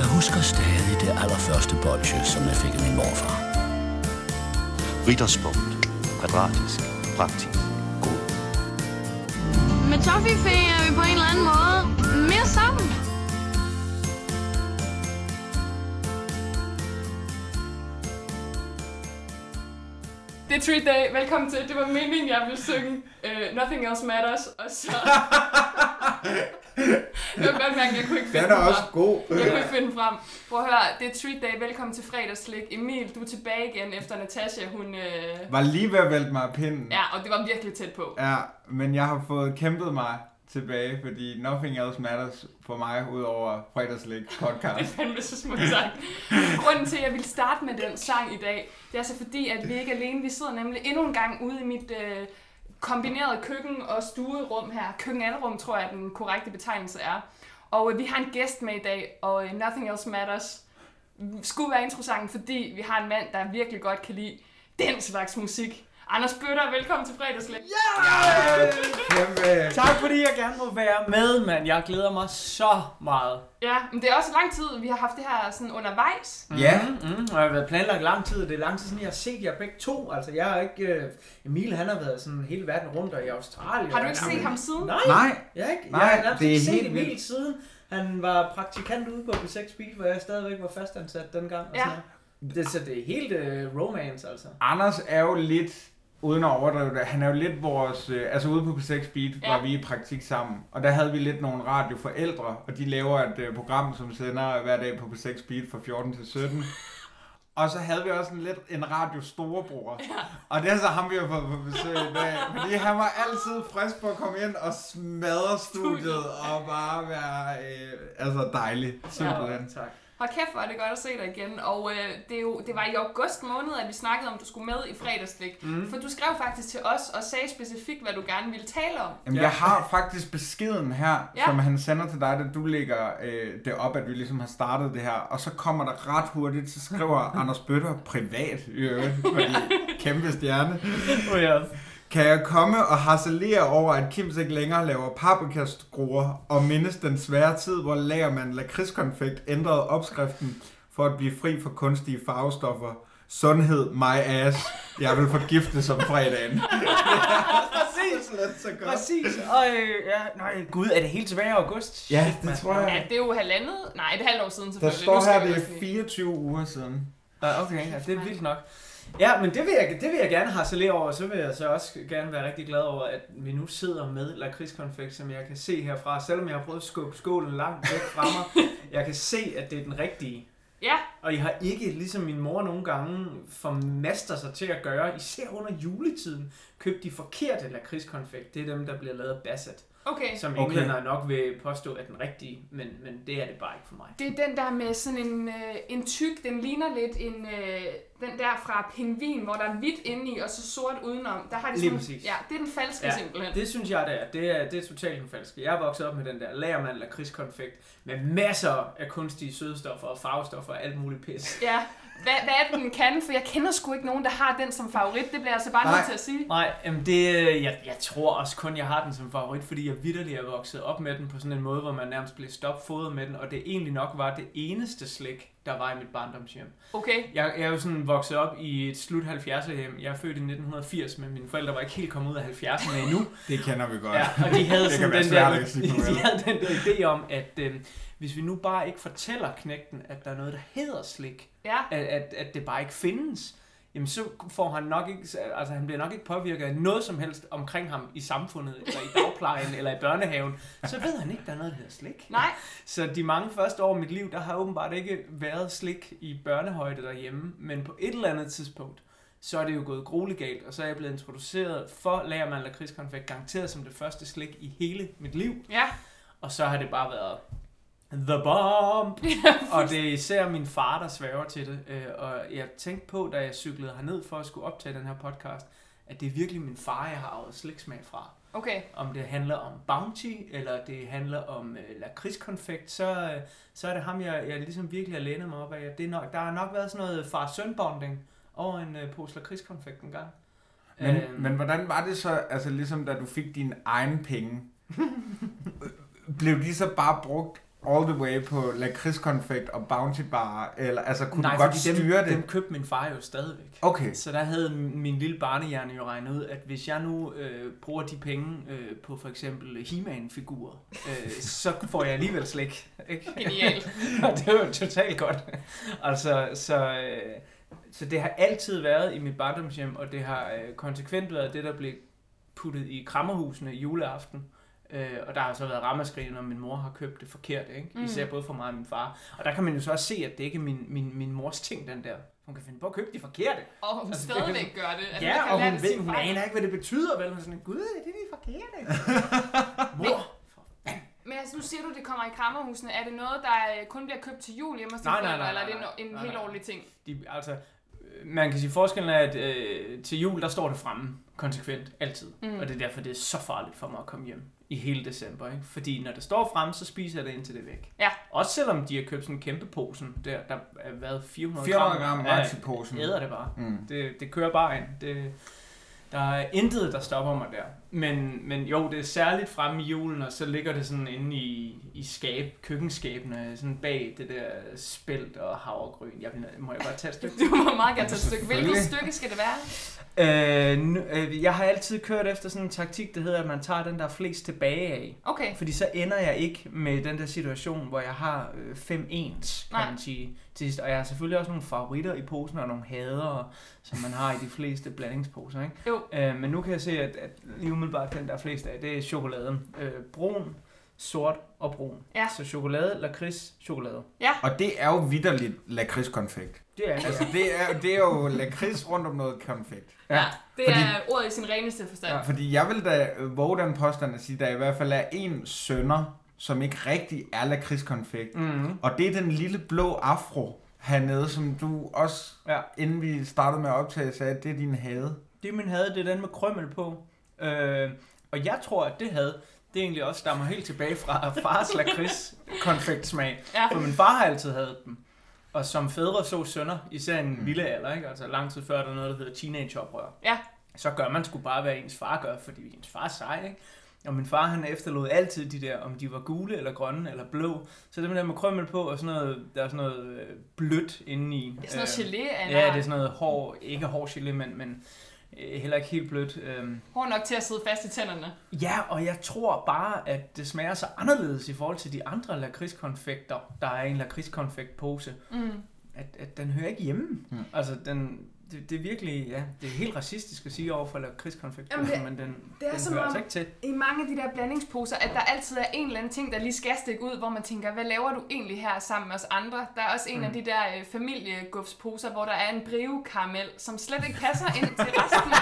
Jeg husker stadig det allerførste bolsje, som jeg fik af min morfar. Ritterspunkt. Kvadratisk. Praktisk. God. Med Toffifee er vi på en eller anden måde mere sammen. Det er Treat Day. Velkommen til. Det var meningen, jeg ville synge uh, Nothing Else Matters, og så... kan godt mærke, jeg kunne ikke finde Den er også frem. god. Jeg kunne ikke finde frem. Prøv at høre, det er Treat Day. Velkommen til fredagsslik. Emil, du er tilbage igen efter Natasha. Hun, øh... Var lige ved at vælte mig af pinden. Ja, og det var virkelig tæt på. ja. men jeg har fået kæmpet mig tilbage, fordi nothing else matters for mig, udover fredagslæg Det er podcast. fandme så smukt sagt. Grunden til, at jeg vil starte med den sang i dag, det er så fordi, at vi ikke er alene. Vi sidder nemlig endnu en gang ude i mit øh, kombinerede køkken- og stuerum her. Køkkenalrum, tror jeg, den korrekte betegnelse er. Og øh, vi har en gæst med i dag, og øh, Nothing Else Matters skulle være interessant, fordi vi har en mand, der virkelig godt kan lide den slags musik. Anders Bøtter, velkommen til fredagslæg. Kæmpe. Tak fordi jeg gerne må være med, mand. Jeg glæder mig så meget. Ja, men det er også lang tid, vi har haft det her sådan undervejs. Ja, Mm, mm, og jeg har været planlagt lang tid, det er lang tid siden, jeg har set jer begge to. Altså, jeg har ikke... Uh, Emil, han har været sådan hele verden rundt, og i Australien. Har du ikke set ham siden? Nej, nej. jeg har ikke. Nej, jeg har det er ikke set helt Emil vildt. siden. Han var praktikant ude på B6 Beat, hvor jeg stadigvæk var fastansat dengang. Og Ja. sådan noget. det, så det er helt uh, romance, altså. Anders er jo lidt, uden at overdrive det, han er jo lidt vores, øh, altså ude på P6 Beat Ja. var vi i praktik sammen, og der havde vi lidt nogle radioforældre, og de laver et øh, program, som sender hver dag på P6 Beat fra 14 til 17. Og så havde vi også en lidt en radio storebror. Ja. Og det er så ham, vi har fået på besøg i dag. Fordi han var altid frisk på at komme ind og smadre studiet og bare være øh, altså dejlig. Simpelthen. tak. Hold kæft, hvor er det godt at se dig igen. Og øh, det, er jo, det var i august måned, at vi snakkede om, at du skulle med i fredagslik. Mm. For du skrev faktisk til os og sagde specifikt, hvad du gerne ville tale om. Jamen, Ja. jeg har faktisk beskeden her, Ja. som han sender til dig, da du lægger øh, det op, at vi ligesom har startet det her. Og så kommer der ret hurtigt, så skriver Anders Bøtter privat, øvrigt, fordi kæmpe stjerne. Oh, ja. Kan jeg komme og harcelere over, at Kims ikke længere laver paprikaskruer, og mindes den svære tid, hvor lagermand lakridskonfekt ændrede opskriften for at blive fri for kunstige farvestoffer? Sundhed, my ass. Jeg vil forgifte som fredagen. Præcis. Så godt. Præcis. Og øh, ja, nej, gud, er det helt tilbage i august? Ja, det tror jeg. Ja, det er jo halvandet... Nej, det er halvt år siden Der selvfølgelig. står Nu skal her, vi det også er lige- 24 uger siden. Ja, okay, ja, det er vildt nok. Ja, men det vil, jeg, det vil jeg gerne harcelere over, og så vil jeg så også gerne være rigtig glad over, at vi nu sidder med lakridskonfekt, som jeg kan se herfra, selvom jeg har prøvet at skubbe skålen langt væk fra mig. Jeg kan se, at det er den rigtige. Ja, Og jeg har ikke, ligesom min mor nogle gange formaster sig til at gøre, især under juletiden, købt de forkerte lakridskonfekt. Det er dem, der bliver lavet af Bassett, okay. som Okay. englænder nok vil påstå er den rigtige, men, men det er det bare ikke for mig. Det er den der med sådan en, øh, en tyk, den ligner lidt en, øh, den der fra pingvin, hvor der er hvidt inde i, og så sort udenom. Der har de Lige sådan. Ja, det er den falske Ja, simpelthen. Det synes jeg, det er. Det er, det er totalt den falske. Jeg er vokset op med den der lagermand lakridskonfekt med masser af kunstige sødestoffer og farvestoffer og alt muligt pis. Ja, hvad, hvad er det, den kan? For jeg kender sgu ikke nogen, der har den som favorit. Det bliver jeg altså bare nødt til at sige. Nej, jamen det, øh, jeg, jeg tror også kun, jeg har den som favorit, fordi jeg vidderligt er vokset op med den på sådan en måde, hvor man nærmest blev stopfodret med den, og det egentlig nok var det eneste slik, der var i mit barndomshjem. Okay. Jeg, jeg er jo sådan vokset op i et slut 70'er hjem. Jeg er født i 1980, men mine forældre var ikke helt kommet ud af 70'erne endnu. Det kender vi godt. Ja, og de havde sådan den der, de havde den der idé om, at øh, hvis vi nu bare ikke fortæller knægten, at der er noget, der hedder slik, Ja, at, at, at det bare ikke findes, jamen så får han nok ikke, altså han bliver nok ikke påvirket af noget som helst omkring ham i samfundet, eller i dagplejen, eller i børnehaven, så ved han ikke, der er noget, der hedder slik. nej. Så de mange første år af mit liv, der har åbenbart ikke været slik i børnehøjde derhjemme, men på et eller andet tidspunkt, så er det jo gået grueligt galt, og så er jeg blevet introduceret for lagermand lakridskonfekt, garanteret som det første slik i hele mit liv, Ja, og så har det bare været the bomb, og det er især min far, der sværger til det, øh, og jeg tænkte på, da jeg cyklede herned for at skulle optage den her podcast, at det er virkelig min far, jeg har arvet sliksmag fra. okay. Om det handler om Bounty, eller det handler om øh, lakridskonfekt, så, øh, så er det ham, jeg, jeg ligesom virkelig har lænet mig op af. Det er nok, der har nok været sådan noget far-søn bonding over en øh, pose lakridskonfekt en gang. Men, Øhm, men hvordan var det så, altså ligesom da du fik dine egne penge, blev de så bare brugt all the way på lakridskonfekt og Bounty Bar? Eller, altså, kunne Nej, du godt fordi dem, styre det? dem købte min far jo stadigvæk. Okay. Så der havde min lille barnehjerne jo regnet ud, at hvis jeg nu øh, bruger de penge øh, på for eksempel He-Man-figurer, øh, så får jeg alligevel slik. Ikke? Genialt. Og det var jo totalt godt. Altså, så, øh, så det har altid været i mit barndomshjem, og det har øh, konsekvent været det, der blev puttet i krammerhusene juleaften. Øh, og der har så været ramaskrig, når min mor har købt det forkert, ikke? Mm. Især både for mig og min far. Og der kan man jo så også se, at det ikke er min, min, min mors ting, den der. Hun kan finde på at købe de forkerte. Og hun Altså, det- stadigvæk gør det. Altså, Ja, og hun, det ved, hun aner ikke, hvad det betyder, vel? Hun er sådan, gud, det er de forkerte. Mor! Men altså, nu siger du, det kommer i krammerhusene. Er det noget, der øh, kun bliver købt til jul hjemme hos Nej, nej, nej, eller er det en, en nej, helt årlig ting? De, altså, øh, man kan sige, forskellen er, at øh, til jul, der står det fremme konsekvent, altid. Mm. Og det er derfor, det er så farligt for mig at komme hjem i hele december. Ikke? Fordi når det står fremme, så spiser jeg det indtil det er væk. Ja. Også selvom de har købt sådan en kæmpe posen, der, der er været 400, 400 gram i posen. Æder det bare. Mm. Det, det kører bare ind. Det, der er intet, der stopper mig der. Men, men jo, det er særligt fremme i julen, og så ligger det sådan inde i, i skab, køkkenskabene, sådan bag det der spelt og havregryn. Jeg, vil- må jeg godt tage et stykke? Du må meget gerne tage et stykke. Hvilket stykke skal det være? Øh, nu, øh, jeg har altid kørt efter sådan en taktik, der hedder, at man tager den, der er flest tilbage af. Okay. Fordi så ender jeg ikke med den der situation, hvor jeg har øh, fem ens, kan Nej. man sige, til sidst. Og jeg har selvfølgelig også nogle favoritter i posen, og nogle hader, som man har i de fleste blandingsposer. Ikke? Jo. Øh, men nu kan jeg se, at, at lige umiddelbart den, der er flest af, det er chokoladen. Øh, brun, sort og brun. Ja. Så chokolade, lakrids, chokolade. Og det er jo vidderligt lakridskonfekt. Det er det. Altså, det er, det er jo lakrids rundt om noget konfekt. Ja, det Fordi- er ordet i sin reneste forstand. Ja. Fordi jeg vil da våge den påstand at sige, at der i hvert fald er en sønder, som ikke rigtig er lakridskonfekt. Mm-hmm. Og det er den lille blå afro hernede, som du også, Ja. inden vi startede med at optage, sagde, at det er din hade. Det min havde, det er den med krømmel på. Øh, og jeg tror, at det havde, det egentlig også stammer helt tilbage fra fars lakrids konfektsmag. Ja. For min far har altid havde dem. Og som fædre så sønner, især i en Mm. lille alder, ikke? altså lang tid før, der er noget, der hedder teenageoprør. Ja. Så gør man sgu bare, hvad ens far gør, fordi ens far er sej, ikke? Og min far, han efterlod altid de der, om de var gule, eller grønne, eller blå. Så dem der med krømmel på, og sådan noget, der er sådan noget øh, blødt indeni. Det er sådan noget gelé af en Ja, det er sådan noget hård, ikke hård gelé, men, men øh, heller ikke helt blødt. Øhm. Hård nok til at sidde fast i tænderne. Ja, og jeg tror bare, at det smager så anderledes i forhold til de andre lakridskonfekter, der er en lakridskonfektpose, Mm. at, at den hører ikke hjemme. Mm. Altså, den, det, det er virkelig, ja, det er helt racistisk at sige over for lakridskonfektposen, Jamen, det- men den, det er den som hører om- altså ikke til. I mange af de der blandingsposer, at der altid er en eller anden ting, der lige skal stikke ud, hvor man tænker, hvad laver du egentlig her sammen med os andre? Der er også en mm. af de der øh, familiegufsposer, hvor der er en brivekaramel, som slet ikke passer ind til resten.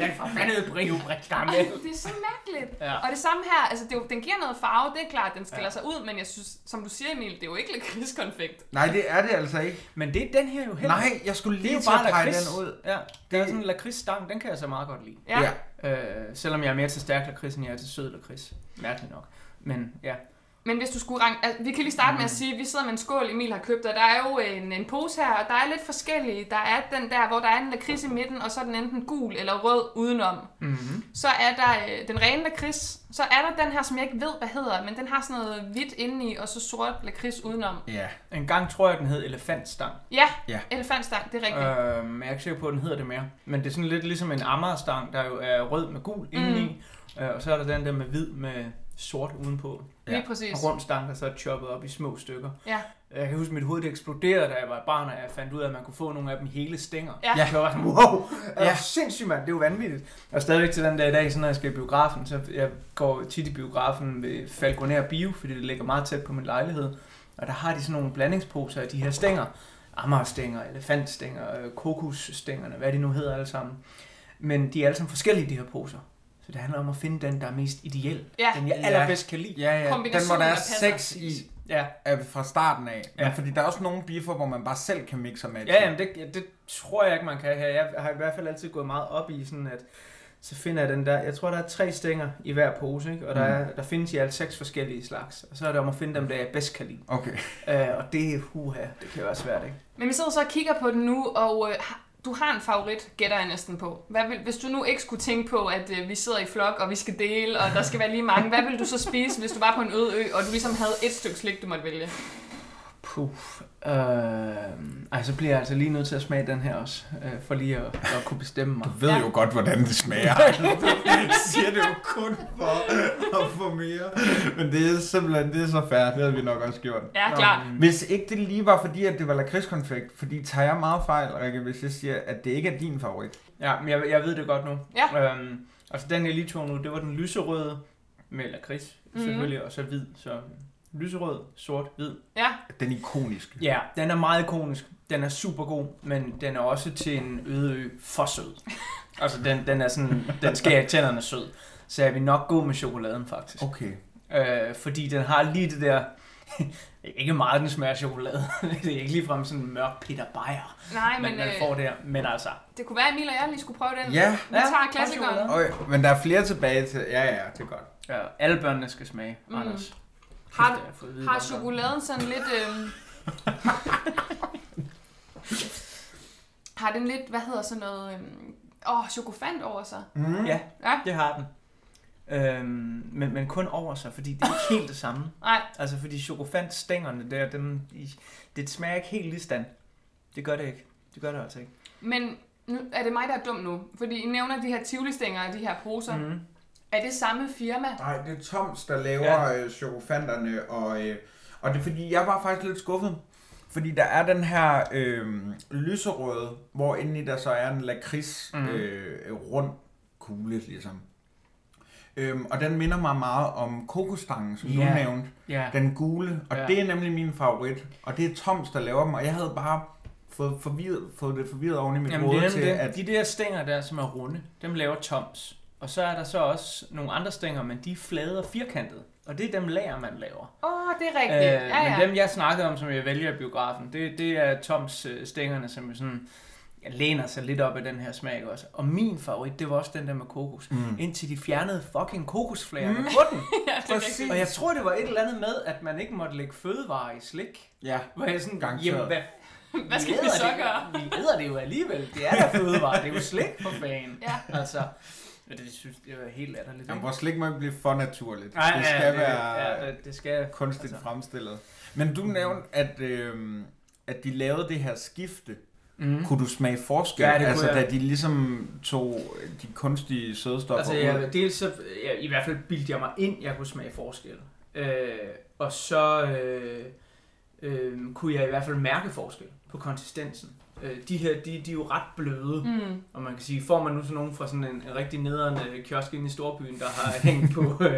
Den forbandede brivbrætgammel. det er så mærkeligt. Ja. Og det samme her, altså det jo, den giver noget farve, det er klart, den skiller Ja. sig ud, men jeg synes, som du siger Emil, det er jo ikke lakridskonfekt. Nej, det er det altså ikke. Men det er den her jo heller Nej, jeg skulle Det er jo bare lakrids. den ud. Ja, det er sådan en lakridsstang, den kan jeg så meget godt lide. Ja. Ja. Øh, selvom jeg er mere til stærk lakrids, end jeg er til sød lakrids. Mærkeligt nok. Men ja. Men hvis du skulle ranke, altså, vi kan lige starte med at sige, at vi sidder med en skål, Emil har købt, og der er jo en, en pose her, og der er lidt forskellige. Der er den der, hvor der er en lakrids i midten, og så er den enten gul eller rød udenom. Mm-hmm. Så er der øh, den rene lakrids. Så er der den her, som jeg ikke ved, hvad hedder, men den har sådan noget hvidt indeni, og så sort lakrids udenom. Ja. En gang tror jeg, den hed elefantstang. Ja, Ja. elefantstang, det er rigtigt. Øh, men jeg er ikke sikker på, at den hedder det mere. Men det er sådan lidt ligesom en Amagerstang, der jo er rød med gul indeni. Øh, og så er der den der med hvid med sort udenpå. Lige ja. præcis. Og rund stang, der så er choppet op i små stykker. Ja. Jeg kan huske, at mit hoved det eksploderede, da jeg var barn, og jeg fandt ud af, at man kunne få nogle af dem hele stænger. Ja. Jeg var sådan, wow, Ja. ja. sindssygt mand, det er jo vanvittigt. Og stadigvæk til den dag i dag, så når jeg skal i biografen, så jeg går tit i biografen ved Falconer Bio, fordi det ligger meget tæt på min lejlighed. Og der har de sådan nogle blandingsposer af de her stænger. Amagerstænger, elefantstænger, øh, kokosstængerne, hvad de nu hedder alle sammen. Men de er alle sammen forskellige, de her poser. Så det handler om at finde den, der er mest ideel. Ja. Den, jeg allerbedst kan lide. Ja, ja. Den, hvor der er sex i Ja, er fra starten af. Ja. Men fordi der er også nogle biffer, hvor man bare selv kan mixe og matche. Ja, jamen det, ja, det tror jeg ikke, man kan her. Jeg har i hvert fald altid gået meget op i sådan, at så finder jeg den der, jeg tror, der er tre stænger i hver pose, ikke? og der, er, der findes i alt seks forskellige slags. Og så er det om at finde dem, der jeg bedst kan lide. Okay. Uh, og det er huha, det kan være svært, ikke? Men vi sidder så og kigger på den nu, og øh, du har en favorit, gætter jeg næsten på. Hvad vil, hvis du nu ikke skulle tænke på, at øh, vi sidder i flok, og vi skal dele, og der skal være lige mange, hvad vil du så spise, hvis du var på en øde ø, og du ligesom havde et stykke slik, du måtte vælge? Puh. Øh, ej, så bliver jeg altså lige nødt til at smage den her også, øh, for lige at, at kunne bestemme mig. Du ved Ja. jo godt, hvordan det smager. Du siger det jo kun for at få mere. Men det er simpelthen det er så fair. Det havde vi nok også gjort. Ja, klart. Hvis ikke det lige var fordi, at det var lakridskonfekt, fordi tager jeg meget fejl, Rikke, hvis jeg siger, at det ikke er din favorit. Ja, men jeg, jeg ved det godt nu. Ja. Øhm, altså den jeg lige tog nu, det var den lyserøde med lakrids, Mhm. selvfølgelig, og så hvid. Så lyserød, sort, hvid. Ja, Den ikoniske. Ja, den er meget ikonisk. Den er super god, men den er også til en øde ø for sød. altså den, den er sådan, den skærer i tænderne sød. Så jeg vil nok gå med chokoladen faktisk. Okay. Øh, fordi den har lige det der... Er ikke meget, den smager af chokolade. det er ikke ligefrem sådan en mørk Peter Bayer, nej, men man øh, får der. Men altså, det kunne være, at Emil og jeg lige skulle prøve den. Ja. Vi Ja, tager klassikeren. Okay, men der er flere tilbage til... Ja, ja, det er godt. ja, alle børnene skal smage, mm. Anders. Har- Kæft, Har chokoladen sådan lidt... Øh... har den lidt, hvad hedder sådan noget... Øh... Åh, oh, chokofant over sig. Mm. Ja, Ja, det har den. Øhm, men, men kun over sig, fordi det er ikke helt det samme. nej. Altså, fordi chokofantstængerne der, dem, i- det smager ikke helt lige stand. Det gør det ikke. Det gør det altså ikke. Men nu er det mig, der er dum nu. Fordi I nævner de her tivoli-stænger og de her poser. Mm. Er det samme firma? Nej, det er Toms, der laver Ja. øh, chokofanterne, og, øh, og det er fordi, jeg var faktisk lidt skuffet. Fordi der er den her øh, lyserøde, hvor indeni der så er en lakrids mm. øh, rund kugle, ligesom. Øhm, og den minder mig meget om kokostangen, som Ja. du nævnte. Ja. Den gule, og ja. det er nemlig min favorit. Og det er Toms, der laver dem, og jeg havde bare fået, forvirret, fået det forvirret oven i mit hoved til, det. at... De der stænger der, som er runde, dem laver Toms. Og så er der så også nogle andre stænger, men de er flade og firkantede. Og det er dem lager, man laver. Åh, oh, det er rigtigt. Øh, ja, ja. Men dem, jeg snakkede om, som jeg vælger i biografen, det, det er Toms øh, stængerne, som er sådan, jeg læner sig lidt op af den her smag også. Og min favorit, det var også den der med kokos. Mm. Indtil de fjernede fucking kokosflagerne Mm. på den. ja, det rigtigt. Og jeg tror, det var et eller andet med, at man ikke måtte lægge fødevarer i slik. Ja, Hvor jeg sådan, Garanteret. jamen, hvad, Hvad skal vi æder så det, gøre? Vi æder det jo alligevel. Det er da fødevarer. Det er jo slik for fanden. Ja. Altså, ja, det synes jeg er helt latterligt. Jamen, vores slik må ikke blive for naturligt. Nej, det skal ja, være Ja, det, det skal... kunstigt altså. fremstillet. Men du nævnte, at, øh, at de lavede det her skifte. Mm. Kunne du smage forskel? Ja, det altså, jeg. da de ligesom tog de kunstige sødestoffer Altså, ud. jeg, dels så, jeg, i hvert fald bildte jeg mig ind, jeg kunne smage forskel. Øh, og så øh, øh, kunne jeg i hvert fald mærke forskel på konsistensen. Øh, de her, de, de er jo ret bløde. Mm. Og man kan sige, får man nu sådan nogen fra sådan en, en rigtig nederen øh, kiosk inde i Storbyen, der har hængt på øh,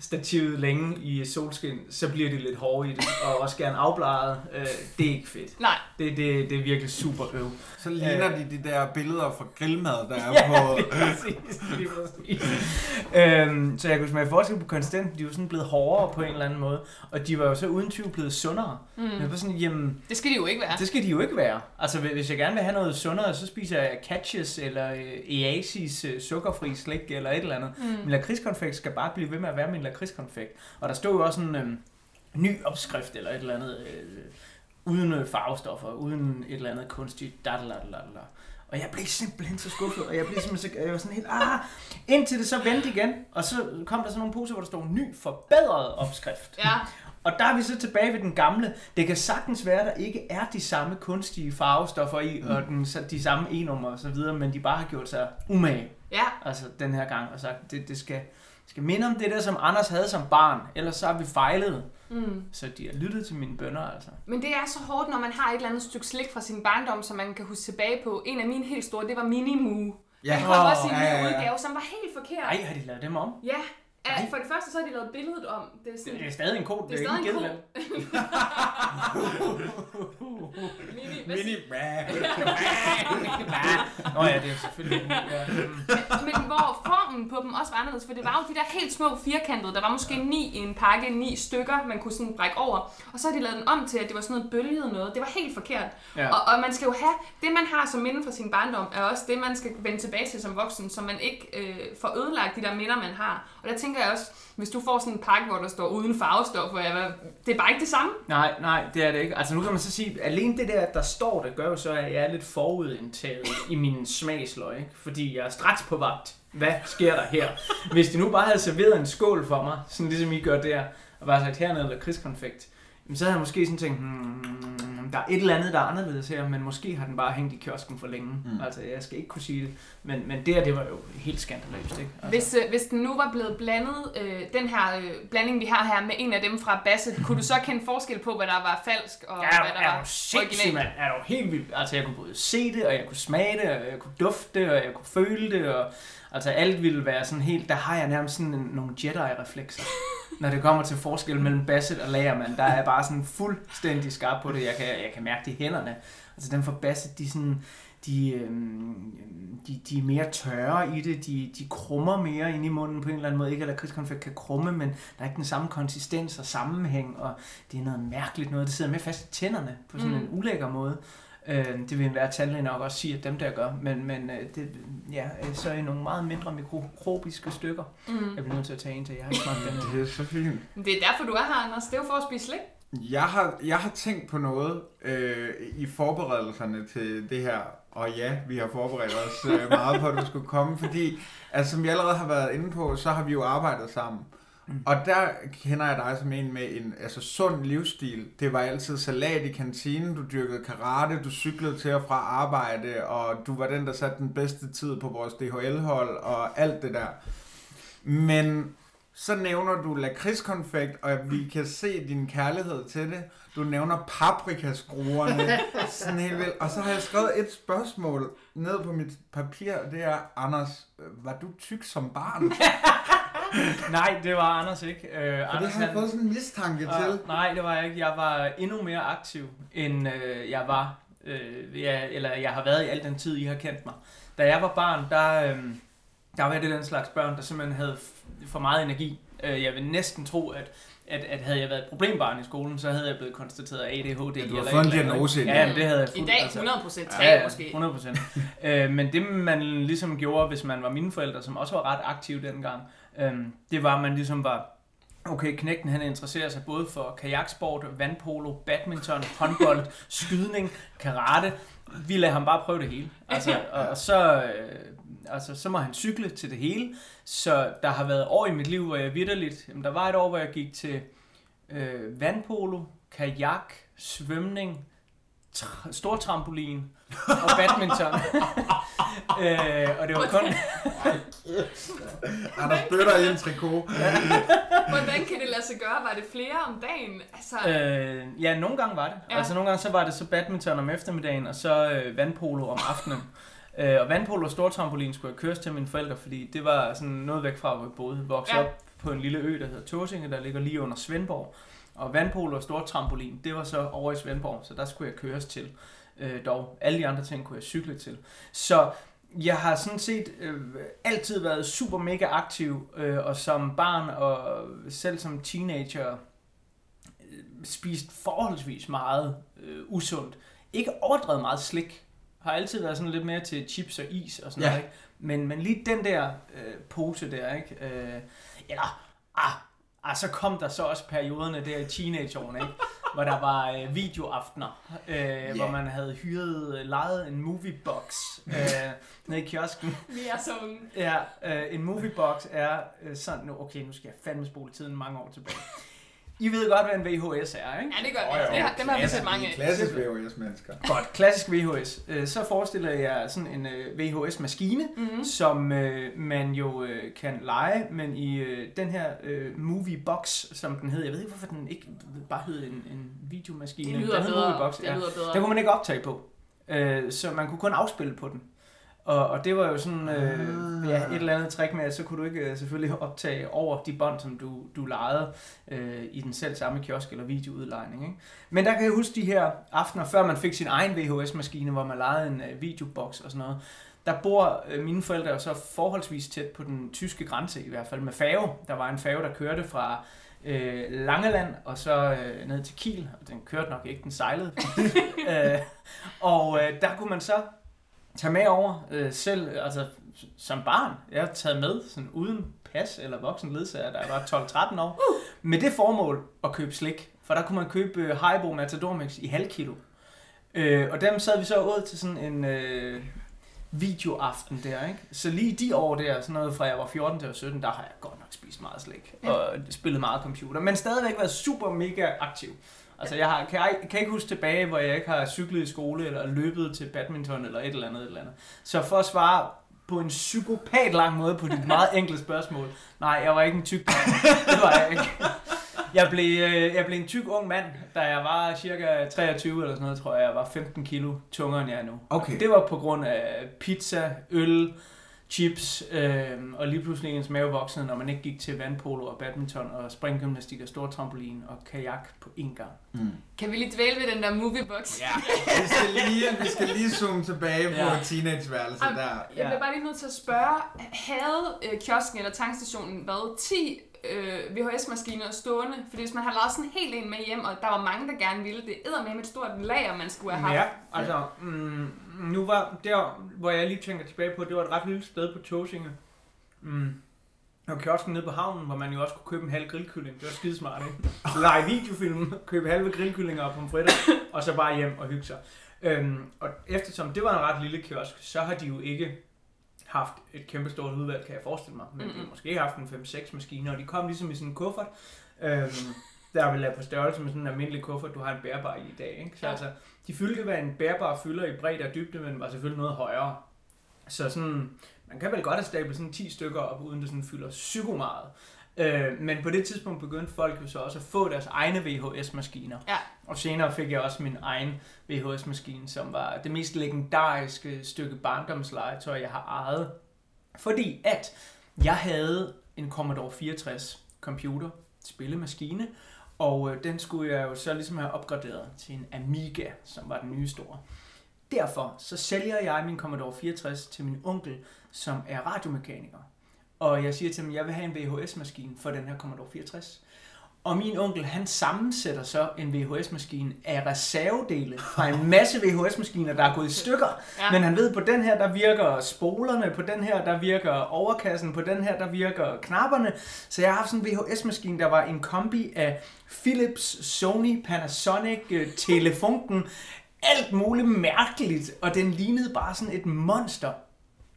stativet længe i solskin, så bliver det lidt hårdt i det, og også gerne afbladet. Øh, det er ikke fedt. Nej, Det, det, det er virkelig super øv. Så ligner Øh. de de der billeder fra grillmad, der er Ja, på... lige præcis. Lige præcis. øhm, så jeg kunne smage forskel på konsistensen. De var sådan blevet hårdere på en eller anden måde. Og de var jo så uden tvivl blevet sundere. Mm. mm. Jeg var sådan, jamen, det skal de jo ikke være. det skal de jo ikke være. Altså, hvis jeg gerne vil have noget sundere, så spiser jeg Catches eller øh, Easis øh, sukkerfri slik eller et eller andet. Mm. Min lakridskonfekt skal bare blive ved med at være min lakridskonfekt. Og der stod jo også en øh, ny opskrift eller et eller andet, øh, uden øh, farvestoffer, uden et eller andet kunstigt, daddeladdeladdelad. Og jeg blev simpelthen så skuffet, og jeg blev simpelthen så, jeg var sådan helt, ah, indtil det så vendte igen, og så kom der sådan nogle poser, hvor der stod ny forbedret opskrift. Ja, Og der er vi så tilbage ved den gamle. Det kan sagtens være, at der ikke er de samme kunstige farvestoffer i, mm. og den, de samme e-nummer og så videre, men de bare har gjort sig umage, ja. altså den her gang, og sagt, det, det skal, skal minde om det der, som Anders havde som barn, ellers så har vi fejlet. Mm. Så de har lyttet til mine bønder, altså. Men det er så hårdt, når man har et eller andet stykke slik fra sin barndom, som man kan huske tilbage på. En af mine helt store, det var Mini Moo. Ja, Der kom også en ja, ny ja, ja. udgave, som var helt forkert. Nej, har de lavet dem om? Ja, Uh, for det første så har de lavet billedet om. Det er sådan, Det er stadig en kode, Det er stadig en en mini, Mini Nå ja, det er selvfølgelig ja. men hvor formen på dem også var anderledes, for det var jo de der helt små firkantede, der var måske ni i en pakke, ni stykker, man kunne sådan brække over, og så har de lavet den om til, at det var sådan noget bølget noget. Det var helt forkert. Ja. Og, og man skal jo have, det man har som minde fra sin barndom, er også det, man skal vende tilbage til som voksen, så man ikke øh, får ødelagt de der minder, man har. Og der tænker jeg også, hvis du får sådan en pakke, hvor der står uden farvestoffer, ja, det er bare ikke det samme. Nej, nej, det er det ikke. Altså nu kan man så sige, alene det der, der står det, gør jo så, at jeg er lidt forudindtaget i min smagsløg, ikke? Fordi jeg er straks på vagt. Hvad sker der her? Hvis de nu bare havde serveret en skål for mig, sådan ligesom I gør der, og bare sagt hernede eller krigskonfekt, så havde jeg måske sådan tænkt, hmm, der er et eller andet, der er anderledes her, men måske har den bare hængt i kiosken for længe. Mm. Altså, jeg skal ikke kunne sige det. Men, men det her, det var jo helt skandaløst, ikke? Altså. Hvis, øh, hvis den nu var blevet blandet, øh, den her øh, blanding, vi har her, med en af dem fra Basset, kunne du så kende forskel på, hvad der var falsk og Ja, hvad der er var originalt? mand. Er du helt vildt. Altså, jeg kunne både se det, og jeg kunne smage det, og jeg kunne dufte det, og jeg kunne føle det, og altså, alt ville være sådan helt... Der har jeg nærmest sådan en, nogle Jedi-reflekser. Når det kommer til forskel mellem Basset og Lagerman, der er bare sådan fuldstændig skarp på det. Jeg kan, jeg kan mærke det i hænderne. Altså, dem fra Basset, de sådan... De, øhm, de, de er mere tørre i det, de, de krummer mere ind i munden på en eller anden måde. Ikke at lakridskonfekt kan krumme, men der er ikke den samme konsistens og sammenhæng, og det er noget mærkeligt noget. Det sidder mere fast i tænderne på sådan Mm. en ulækker måde. Øh, det vil enhver tandlæge nok også sige, at dem der gør, men, men øh, det, ja, øh, så i nogle meget mindre mikroskopiske stykker. Mm. Jeg bliver nødt til at tage en til, jeg har ikke smagt den. Det er så fint. Det er derfor, du er her, Anders. Det er jo for at spise slik. Jeg har, jeg har tænkt på noget øh, i forberedelserne til det her, og ja, vi har forberedt os øh, meget på, at du skulle komme, fordi, altså, som jeg allerede har været inde på, så har vi jo arbejdet sammen. Mm. Og der kender jeg dig som en med en altså, sund livsstil. Det var altid salat i kantinen, du dyrkede karate, du cyklede til og fra arbejde, og du var den, der satte den bedste tid på vores DHL-hold, og alt det der. Men så nævner du lakridskonfekt, og vi kan se din kærlighed til det. Du nævner paprikaskruerne, sådan helt vildt. Og så har jeg skrevet et spørgsmål ned på mit papir, og det er, Anders, øh, var du tyk som barn? Nej, det var Anders ikke. Øh, det Anders, har jeg fået sådan en mistanke Ah, til. nej, det var jeg ikke. Jeg var endnu mere aktiv, end øh, jeg var, øh, jeg, eller jeg har været i al den tid, I har kendt mig. Da jeg var barn, der, øh, der var jeg det den slags børn, der simpelthen havde for meget energi. Øh, jeg vil næsten tro, at, at, at havde jeg været et problembarn i skolen, så havde jeg blevet konstateret ADHD. Ja, du har eller fået et en diagnose i Ja, dag. men det havde jeg I fuldt, dag altså. 100% tag Ja, ja, måske. 100 procent. øh, men det man ligesom gjorde, hvis man var mine forældre, som også var ret aktive dengang, øh, det var, at man ligesom var, okay, knægten han interesserer sig både for kajaksport, vandpolo, badminton, håndbold, skydning, karate. Vi lader ham bare prøve det hele. Altså, og, og så, øh, altså, så må han cykle til det hele. Så der har været år i mit liv, hvor jeg vidderligt, jamen, der var et år, hvor jeg gik til øh, vandpolo, kajak, svømning, tr- stor trampolin og badminton. øh, og det var kun... Anders bøtter i en trikot. Hvordan kan det lade sig gøre? Var det flere om dagen? Altså, Øh, ja, nogle gange var det. Ja. Altså nogle gange så var det så badminton om eftermiddagen, og så øh, vandpolo om aftenen. øh, og vandpolo og stortrampolin skulle jeg køres til mine forældre, fordi det var sådan noget væk fra, hvor jeg boede. Voksede Ja. ja. op på en lille ø, der hedder Tåsinge, der ligger lige under Svendborg. Og vandpolo og stortrampolin, det var så over i Svendborg, så der skulle jeg køres til. Øh, dog, alle de andre ting kunne jeg cykle til. Så jeg har sådan set øh, altid været super mega aktiv, øh, og som barn og selv som teenager øh, spist forholdsvis meget øh, usundt. Ikke overdrevet meget slik. Har altid været sådan lidt mere til chips og is og sådan Ja. noget, ikke? Men, men lige den der øh, pose der, ikke? Øh, eller, ah, ah, så kom der så også perioderne der i teenageårene, ikke? hvor der var øh, videoaftener, øh, yeah. hvor man havde hyret, øh, lejet en moviebox øh, nede i kiosken. vi er så unge. Ja, øh, en moviebox er øh, sådan, nu, okay, nu skal jeg fandme spole tiden mange år tilbage. I ved godt, hvad en VHS er, ikke? Ja, det gør vi. jo. Det har, dem har vi set mange af. Klassisk VHS-mennesker. Godt, klassisk VHS. Øh, Så forestiller jeg sådan en øh, VHS-maskine, Mm-hmm. som øh, man jo øh, kan lege, men i øh, den her øh, moviebox, som den hed, jeg ved ikke, hvorfor den ikke bare hed en, en videomaskine. Det lyder den hed bedre. Moviebox, Det ja. lyder bedre. Den kunne man ikke optage på. Så man kunne kun afspille på den. Og, og det var jo sådan øh, Ah. ja, et eller andet trick med, at så kunne du ikke øh, selvfølgelig optage over de bånd, som du, du lejede øh, i den selv samme kiosk eller videoudlejning. Ikke? Men der kan jeg huske de her aftener, før man fik sin egen VHS-maskine, hvor man lejede en øh, videoboks og sådan noget. Der bor øh, mine forældre jo så forholdsvis tæt på den tyske grænse, i hvert fald med færge. Der var en færge, der kørte fra øh, Langeland og så øh, ned til Kiel. Den kørte nok ikke, den sejlede. øh, og øh, der kunne man så tage med over øh, selv, altså som barn. Jeg har taget med sådan uden pas eller voksen ledsager, jeg var 12-13 år. Med det formål at købe slik. For der kunne man købe øh, Haribo Matador Mix i halv kilo. Øh, og dem sad vi så ud til sådan en øh, videoaften der, ikke? Så lige de år der, sådan noget fra jeg var 14 til jeg var 17, der har jeg godt nok spist meget slik. Ja. Og spillet meget computer. Men stadigvæk været super mega aktiv. Altså jeg har, kan, jeg, kan ikke huske tilbage, hvor jeg ikke har cyklet i skole, eller løbet til badminton, eller et eller andet, et eller andet. Så for at svare på en psykopat lang måde på dit meget enkle spørgsmål. Nej, jeg var ikke en tyk mand. Det var jeg ikke. Jeg blev, øh, jeg blev en tyk ung mand, da jeg var cirka 23 eller sådan noget, tror jeg. Jeg var 15 kilo tungere, end jeg er nu. Okay. Det var på grund af pizza, øl, chips, øh, og lige pludselig ens mave voksede, når man ikke gik til vandpolo og badminton og springgymnastik og stor trampolin og kajak på én gang. Mm. Kan vi lige dvæle ved den der moviebox? Ja. Vi skal lige, vi skal lige zoome tilbage på Ja. teenageværelset Am- der. Jeg bliver bare lige nødt til at spørge, havde øh, kiosken eller tankstationen været 10 øh, VHS-maskiner stående? Fordi hvis man har lavet sådan helt en med hjem, og der var mange, der gerne ville det, æder med et stort lager, man skulle have haft. Ja, altså, mm, nu var der, hvor jeg lige tænker tilbage på, det var et ret lille sted på Tåsinge. Mm. Og kiosken nede på havnen, hvor man jo også kunne købe en halv grillkylling. Det var skidesmart, ikke? Lege videofilm, købe halve grillkyllinger og pomfritter, og så bare hjem og hygge sig. Øhm, og eftersom det var en ret lille kiosk, så har de jo ikke haft et kæmpe stort udvalg, kan jeg forestille mig. Men de har måske haft en 5-6 maskiner, og de kom ligesom i sådan en kuffert. Øhm, der er vel lavet på størrelse med sådan en almindelig kuffert, du har en bærbar i i dag. Ikke? Så Ja. altså, de fyldte, hvad en bærbar fylder i bredde og dybde, men var selvfølgelig noget højere. Så sådan, man kan vel godt have stablet sådan 10 stykker op, uden det sådan fylder psyko meget. Øh, men på det tidspunkt begyndte folk jo så også at få deres egne VHS-maskiner. Ja. Og senere fik jeg også min egen VHS-maskine, som var det mest legendariske stykke barndomslegetøj, jeg har ejet. Fordi at jeg havde en Commodore 64 computer, spillemaskine, og øh, den skulle jeg jo så ligesom have opgraderet til en Amiga, som var den nye store. Derfor så sælger jeg min Commodore 64 til min onkel, som er radiomekaniker. Og jeg siger til ham, at jeg vil have en VHS-maskine for den her Commodore 64. Og min onkel, han sammensætter så en VHS-maskine af reservedele fra en masse VHS-maskiner, der er gået i stykker. Ja. Men han ved, på den her, der virker spolerne, på den her, der virker overkassen, på den her, der virker knapperne. Så jeg har haft sådan en VHS-maskine, der var en kombi af Philips, Sony, Panasonic, øh, Telefunken, alt muligt mærkeligt, og den lignede bare sådan et monster.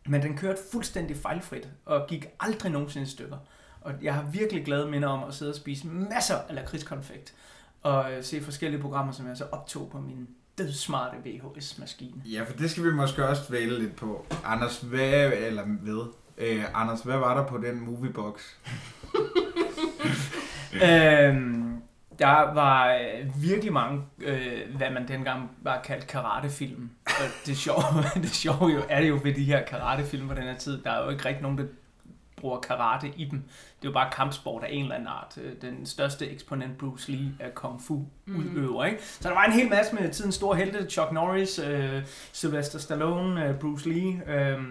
Men den kørte fuldstændig fejlfrit, og gik aldrig nogensinde i stykker. Og jeg har virkelig glade minder om at sidde og spise masser af lakridskonfekt, og øh, se forskellige programmer, som jeg så optog på min dødsmarte VHS-maskine. Ja, for det skal vi måske også vælge lidt på. Anders, hvad, eller ved, øh, Anders, hvad var der på den moviebox? øhm, der var øh, virkelig mange, øh, hvad man dengang var kaldt karatefilm. Og det sjove, det sjove jo, er det jo ved de her karatefilm på den her tid, der er jo ikke rigtig nogen, der bruger karate i dem. Det er jo bare kampsport af en eller anden art. Øh, Den største eksponent, Bruce Lee, er kung fu udøver. Ikke? Så der var en hel masse med tidens store helte, Chuck Norris, øh, Sylvester Stallone, øh, Bruce Lee, øh,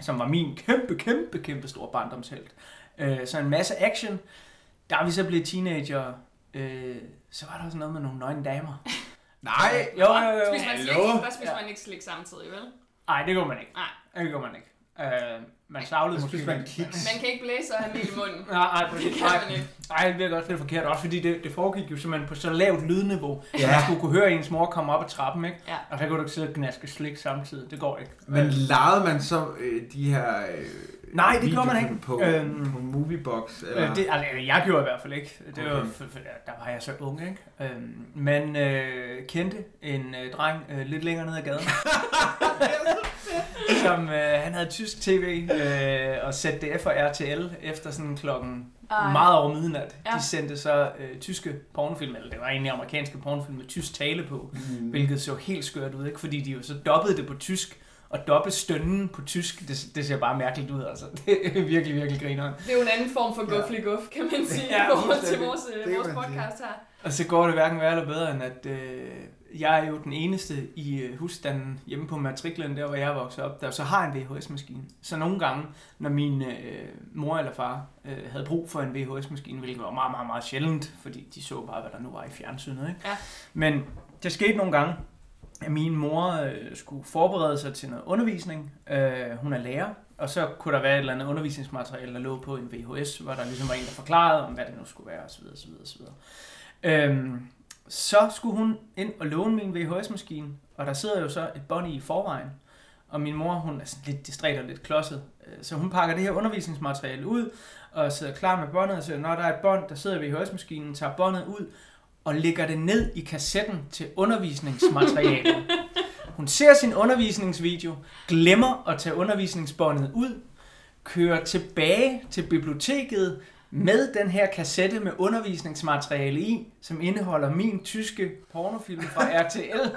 som var min kæmpe, kæmpe, kæmpe store barndomshelt. Øh, så en masse action. Da vi så blev teenager, øh, så var der også noget med nogle nøgne damer. Nej! Jo, jo, jo. Spiser man slik? Spiser man ikke slik samtidig, vel? Nej, det gjorde man ikke. Nej. Det gjorde man ikke. Øh, man savlede Så måske. spiser man kiks. Man kan ikke blæse og have mel i munden. Nej, nej, Det Nej, man ikke. Nej, det virker også lidt forkert, også fordi det, det foregik jo simpelthen på så lavt lydniveau, ja. At man skulle kunne høre ens mor komme op ad trappen, ikke? Ja. Og så kunne du ikke sidde og gnaske slik samtidig, det går ikke. Men legede man så øh, de her øh, Nej, det gjorde man ikke. På, Øhm, på moviebox? Eller? øh, det, altså, jeg gjorde i hvert fald ikke. Det var, Okay. for, for, der var jeg så ung, ikke? Øhm, men øh, kendte en øh, dreng øh, lidt længere ned ad gaden, som øh, han havde tysk tv øh, og ZDF og RTL efter sådan klokken Ej. meget over midnat. Ja. De sendte så øh, tyske pornofilm, eller det var egentlig amerikanske pornofilm med tysk tale på, Mm. hvilket så helt skørt ud, ikke? fordi de jo så dobbede det på tysk, og dobbelt stønnen på tysk, det, det ser bare mærkeligt ud, altså. Det er virkelig, virkelig grineren. Det er jo en anden form for guffly guff, kan man sige, Ja, i forhold til vores, øh, Det vores podcast her. Og så går det hverken værre eller bedre, end at øh, jeg er jo den eneste i øh, husstanden hjemme på matriklen, der hvor jeg er vokset op, der så har en VHS-maskine. Så nogle gange, når min øh, mor eller far øh, havde brug for en VHS-maskine, hvilket var meget, meget, meget sjældent, fordi de så bare, hvad der nu var i fjernsynet. Ikke? Ja. Men det skete nogle gange, at min mor øh, skulle forberede sig til noget undervisning. Øh, hun er lærer, og så kunne der være et eller andet undervisningsmateriale, der lå på en VHS, hvor der ligesom var en, der forklarede om, hvad det nu skulle være, osv. osv., osv. Øhm, så skulle hun ind og låne min VHS-maskine, og der sidder jo så et bånd i forvejen. Og min mor, hun er sådan lidt distræt og lidt klodset, øh, så hun pakker det her undervisningsmateriale ud, og sidder klar med båndet, og siger, når der er et bånd, der sidder i VHS-maskinen, tager båndet ud, og lægger det ned i kassetten til undervisningsmaterialet. Hun ser sin undervisningsvideo, glemmer at tage undervisningsbåndet ud, kører tilbage til biblioteket med den her kassette med undervisningsmateriale i, som indeholder min tyske pornofilm fra RTL.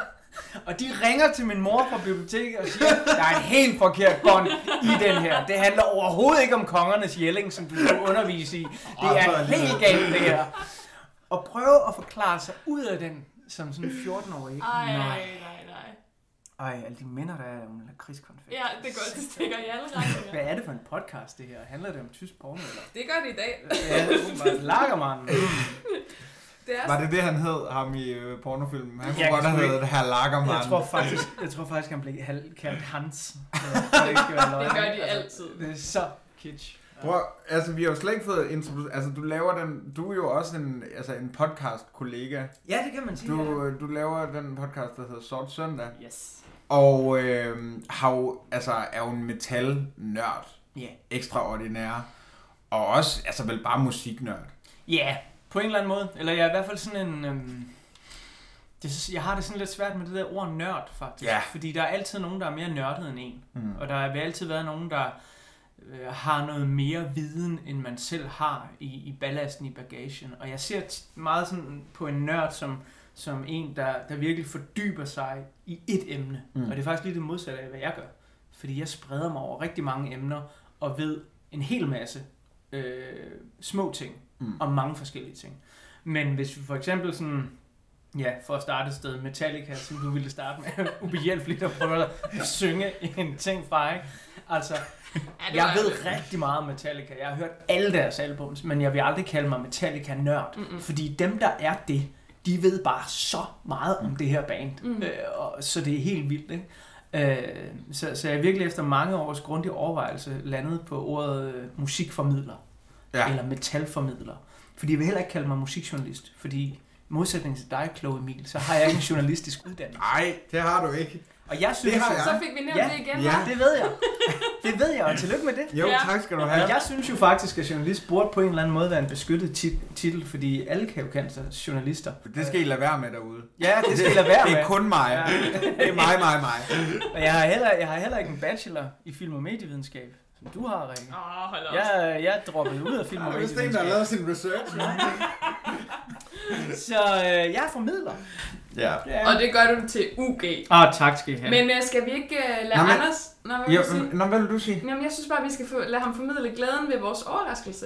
Og de ringer til min mor fra biblioteket og siger, der er en helt forkert bånd i den her. Det handler overhovedet ikke om kongernes jælling, som du skal undervise i. Det er helt galt det her. Og prøve at forklare sig ud af den som sådan en 14-årig. ikke? Ej, Nej. Ej, alle de minder, der er om lakridskonfekt. Ja, det går, det stikker i alle retninger. Hvad er det for en podcast, det her? Handler det om tysk porno, eller? Det gør det i dag. Ja, åbenbart. Lagermanden. Det er Var det det, han hed, ham i øh, pornofilmen? Han kunne Jeg godt have heddet Herr Lagermann. Jeg tror faktisk, jeg tror faktisk han blev hal- kaldt Hans. Ja, det. Det gør de Altså, altid. Det er så kitsch. Prøv, altså, vi har jo slet ikke fået introduceret... Altså, du laver den... Du er jo også en, altså, en podcast-kollega. Ja, det kan man sige. Du, du laver den podcast, der hedder Sort Søndag. ja. Yes. Og øh, har jo, altså, er jo en metal-nørd. Ja. Ekstraordinær. Og også, altså vel bare musiknørd. Ja, på en eller anden måde. Eller jeg er i hvert fald sådan en... Øhm, det, jeg har det sådan lidt svært med det der ord nørd, faktisk. Ja. Fordi der er altid nogen, der er mere nørdet end en. Mm. Og der vil altid være nogen, der øh, har noget mere viden, end man selv har i, i ballasten i bagagen. Og jeg ser meget sådan på en nørd som, som en, der, der virkelig fordyber sig i et emne. Mm. Og det er faktisk lige det modsatte af, hvad jeg gør. Fordi jeg spreder mig over rigtig mange emner, og ved en hel masse øh, små ting Mm. om mange forskellige ting. Men hvis vi for eksempel sådan, ja, for at starte et sted, Metallica, som du ville starte med, ubehjælpeligt at prøve at synge en ting fra, ikke? Altså, jeg ved rigtig meget om Metallica. Jeg har hørt alle deres albums, men jeg vil aldrig kalde mig Metallica-nørd. Mm-mm. Fordi dem, der er det, de ved bare så meget om det her band. Mm. Øh, og, så det er helt vildt, ikke? Øh, så, så jeg virkelig efter mange års grundig overvejelse landet på ordet øh, musikformidler Ja. eller metalformidler. Fordi jeg vil heller ikke kalde mig musikjournalist, fordi modsætning til dig, Chloe Emil, så har jeg ikke en journalistisk uddannelse. Nej, det har du ikke. Og jeg synes, Det har jeg. Så fik vi nævnt Ja, det igen. ja. hva'? det ved jeg. Det ved jeg, og tillykke med det. Jo, Ja. tak skal du Og have. jeg synes jo faktisk, at journalist burde på en eller anden måde være en beskyttet tit- titel, fordi alle kan jo kalde sig journalister. Det skal I lade være med derude. Ja, det skal jeg lade være Det med. er kun mig. Ja. Det er mig, mig, mig. Og jeg har, heller, jeg har heller ikke en bachelor i film- og medievidenskab, som du har, Rikke. Åh, hold op. Jeg, jeg er droppet ud af film- og Der er vist en, der har medievidenskab. lavet sin research. Så øh, jeg er formidler. Ja. Ja. Og det gør du til UG. Åh, oh, tak skal I have. Men uh, skal vi ikke uh, lade Nå, men- Anders... Nå, hvad Jo, sige? nå, hvad vil du sige? Jamen, jeg synes bare, vi skal få, lade ham formidle glæden ved vores overraskelse.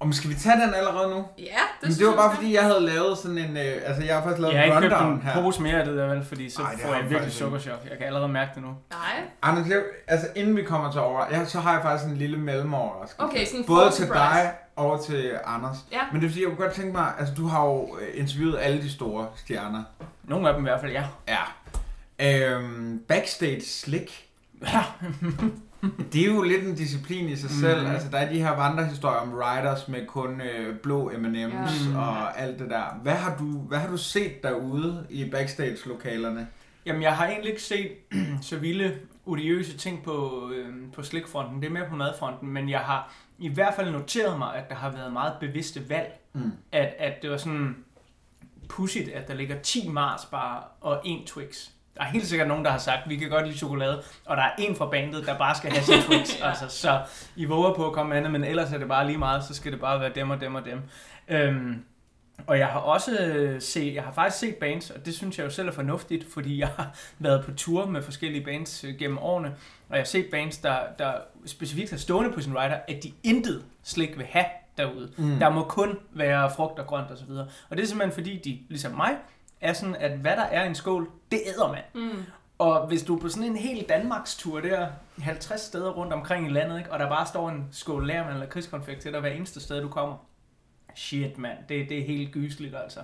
Om skal vi tage den allerede nu? Ja, det, Men synes det var jeg, bare vi fordi, jeg havde lavet sådan en... Øh, altså, jeg har faktisk lavet Jeg har en ikke købt rundown en her. pose mere af det der, vel? Fordi så Ej, det får har jeg virkelig ikke. sukkerchok. Jeg kan allerede mærke det nu. Nej. Anders, jeg, altså inden vi kommer til over, ja, så har jeg faktisk en lille mellemoverraskelse. Okay, sådan en Både til surprise. dig og til Anders. Ja. Men det er fordi, jeg kunne godt tænke mig, altså du har jo øh, interviewet alle de store stjerner. Nogle af dem i hvert fald, ja. Ja. Øhm, backstage slick. Ja. Det er jo lidt en disciplin i sig selv. Mhm. Altså, der er de her vandrehistorier om riders med kun øh, blå M&M's Ja. og alt det der. Hvad har du, hvad har du set derude i backstage-lokalerne? Jamen, jeg har egentlig ikke set så vilde, odiøse ting på, øh, på slikfronten. Det er mere på madfronten, men jeg har i hvert fald noteret mig, at der har været meget bevidste valg. Mm. At, at det var sådan pudsigt, at der ligger 10 Mars bare og en Twix. Der er helt sikkert nogen, der har sagt, vi kan godt lide chokolade, og der er en fra bandet, der bare skal have sin Twix. Ja. altså, så I våger på at komme andet, men ellers er det bare lige meget, så skal det bare være dem og dem og dem. Øhm, og jeg har også øh, set, jeg har faktisk set bands, og det synes jeg jo selv er fornuftigt, fordi jeg har været på tur med forskellige bands øh, gennem årene, og jeg har set bands, der, der specifikt har stående på sin rider, at de intet slik vil have derude. Mm. Der må kun være frugt og grønt osv. Og, og det er simpelthen fordi, de, ligesom mig, er sådan, at hvad der er i en skål, det æder man. Mm. Og hvis du er på sådan en hel Danmarks tur der, 50 steder rundt omkring i landet, ikke, og der bare står en skål lærmand eller krigskonfekt til dig hver eneste sted, du kommer. Shit, mand. Det, det er helt gysligt, altså.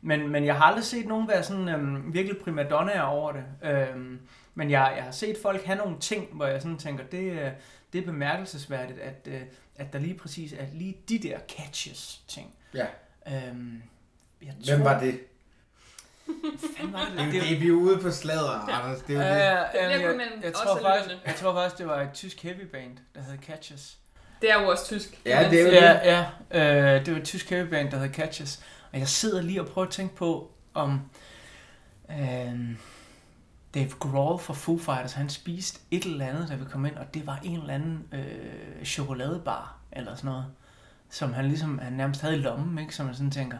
Men, men jeg har aldrig set nogen være sådan øhm, virkelig primadonnaer over det. Øhm, men jeg, jeg har set folk have nogle ting, hvor jeg sådan tænker, det, øh, det er bemærkelsesværdigt, at, øh, at der lige præcis er lige de der catches ting. Ja. Øhm, jeg Hvem var det? Fanden var det, Det er jo det, vi er ude på sladder, Ja. Anders. Det er jo det. ja, Det ja, jeg, jeg, tror faktisk, jeg tror faktisk, det var et tysk heavy band, der hed Catches. Det er jo også tysk. Ja, det er jo sige. Ja, ja. Øh, det var et tysk heavy band, der hed Catches. Og jeg sidder lige og prøver at tænke på, om øh, Dave Grohl fra Foo Fighters, han spiste et eller andet, da vi kom ind, og det var en eller anden øh, chokoladebar, eller sådan noget, som han ligesom, han nærmest havde i lommen, ikke? Som man sådan tænker,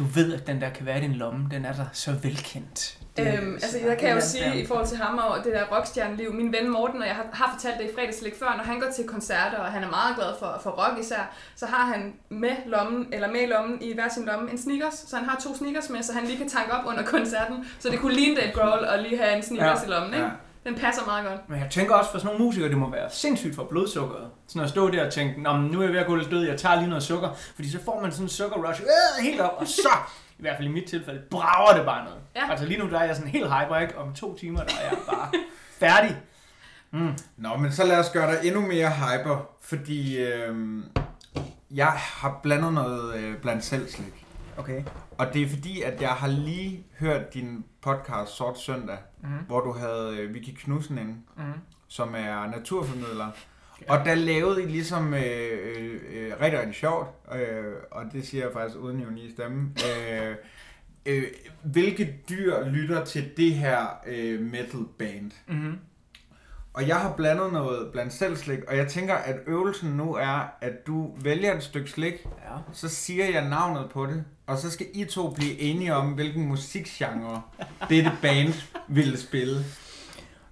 du ved, at den der kan være i din lomme, den er der så velkendt. Det Øhm, altså, der kan jeg jo sige i forhold til ham og det der rockstjerneliv, min ven Morten, og jeg har, har fortalt det i fredagslæg før, når han går til koncerter, og han er meget glad for, for rock især, så har han med lommen, eller med lommen, i hver sin lomme, en sneakers, så han har to sneakers med, så han lige kan tanke op under koncerten, så det kunne ligne Dave Grohl og lige have en sneakers Ja, i lommen, ikke? ja. Den passer meget godt. Men jeg tænker også, for sådan nogle musikere, det må være sindssygt for blodsukkeret. Sådan at stå der og tænke, Nå, men nu er jeg ved at gå lidt død, jeg tager lige noget sukker. Fordi så får man sådan en sukkerrush øh, helt op, og så, i hvert fald i mit tilfælde, brager det bare noget. Ja. Altså lige nu der er jeg sådan helt hyper, ikke? Om to timer, der er jeg bare færdig. Mm. Nå, men så lad os gøre dig endnu mere hyper, fordi øhm, jeg har blandet noget øh, blandt selv slik. Okay. Og det er fordi, at jeg har lige hørt din podcast Sort Søndag, Mm. hvor du havde øh, Vicky Knudsen inde, Mm. som er naturformidler. Og der lavede I ligesom øh, øh, øh, rigtig, rigtig sjovt, øh, og det siger jeg faktisk uden ironi i stemme. Øh, øh, hvilke dyr lytter til det her øh, metal band? Mm. Og jeg har blandet noget blandt selv slik, og jeg tænker, at øvelsen nu er, at du vælger et stykke slik, Ja. så siger jeg navnet på det, og så skal I to blive enige om, hvilken musikgenre dette band ville spille,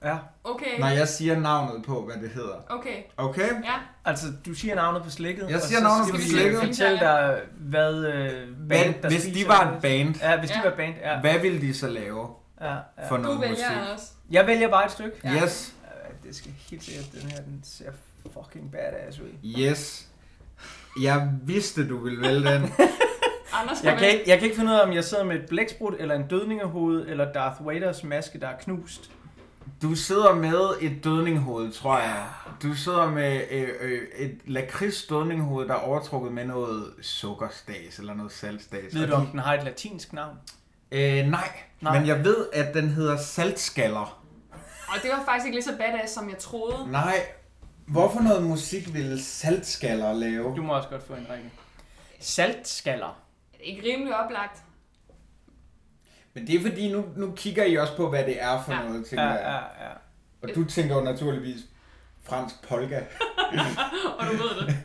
Ja. Okay, når jeg siger navnet på, hvad det hedder. okay, Okay? ja. Altså, du siger navnet på slikket. Jeg og siger så navnet skal på vi slikket. fortælle dig, hvad øh, Hvad, band, der hvis de var et band, Ja, hvis de Ja. var band, ja. hvad ville de så lave ja, ja. for Du noget vælger musik? også. Jeg vælger bare et stykke. Ja. Yes, det skal helt sikkert, den her, den ser fucking badass ud. yes. Jeg vidste, du ville vælge den. Anders Jeg kan, ikke, jeg kan ikke finde ud af, om jeg sidder med et blæksprut, eller en dødningehoved, eller Darth Vaders maske, der er knust. Du sidder med et dødninghoved, tror jeg. Du sidder med øh, øh, et lakrids dødninghoved, der er overtrukket med noget sukkerstas eller noget saltstas. Ved du, om de- den har et latinsk navn? Øh, nej. Nej. nej, men jeg ved, at den hedder saltskaller. Og det var faktisk ikke lige så badass, som jeg troede. Nej. Hvorfor noget musik ville saltskaller lave? Du må også godt få en række. Saltskaller. Det er ikke rimelig oplagt. Men det er fordi, nu, nu kigger I også på, hvad det er for Ja. noget, tænker Ja, ja, ja. Og du tænker jo naturligvis fransk polka. Og du ved det.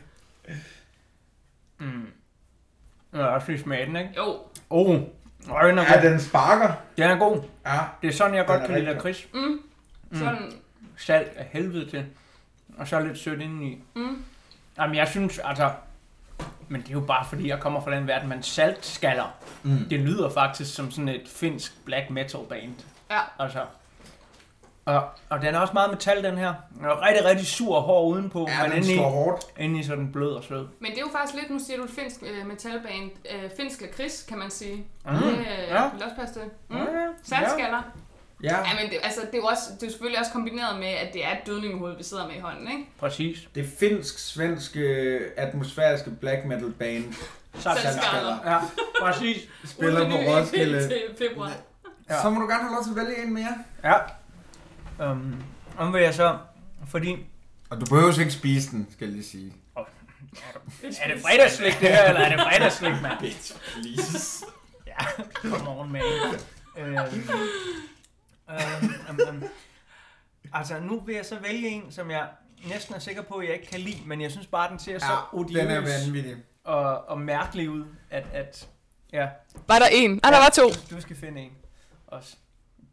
Mm. Jeg har også lige smage den, ikke? Jo, Oh, Øj, den er Ja, god. den sparker. Den er god. Ja. Det er sådan, jeg Den godt er kan lide lakrids. mm. Sådan, Salt af helvede til. Og så lidt sødt indeni. mm. Jamen, jeg synes, altså... Men det er jo bare fordi, jeg kommer fra den verden, men saltskaller, Mm. det lyder faktisk som sådan et finsk black metal band. Ja. Altså. Og, og den er også meget metal, den her. Den er rigtig, rigtig sur og hård udenpå, Ja, men den indeni, slår hårdt. indeni så er den blød og sød. Men det er jo faktisk lidt, nu siger du et finsk øh, metalband, øh, finsk lakrids, kan man sige. Mm. Det øh, Ja. vil også passe til. Mm. Ja, ja. Saltskaller. Ja, Ja, men det, altså, det, er jo også, det er selvfølgelig også kombineret med, at det er et dødningehoved, vi sidder med i hånden, ikke? Præcis. det finsk-svenske atmosfæriske black metal band Saltskaller. Ja, præcis. spiller på Roskilde. Til februar. Ja. Så må du gerne have lov til at vælge en mere. Ja. Um, om vil jeg så, fordi... Og du behøver ikke spise den, skal jeg lige sige. Er det fredagsslik det her, eller er det fredagsslik, mand? Please. Ja, come on, man. Øhm, øhm, øhm. Altså, nu vil jeg så vælge en, som jeg næsten er sikker på, at jeg ikke kan lide, men jeg synes bare, den ser så Ja, odiøs den er vanvittig. og, og mærkelig ud, at, at ja, Var der en? Ah, der var to. du skal finde en også.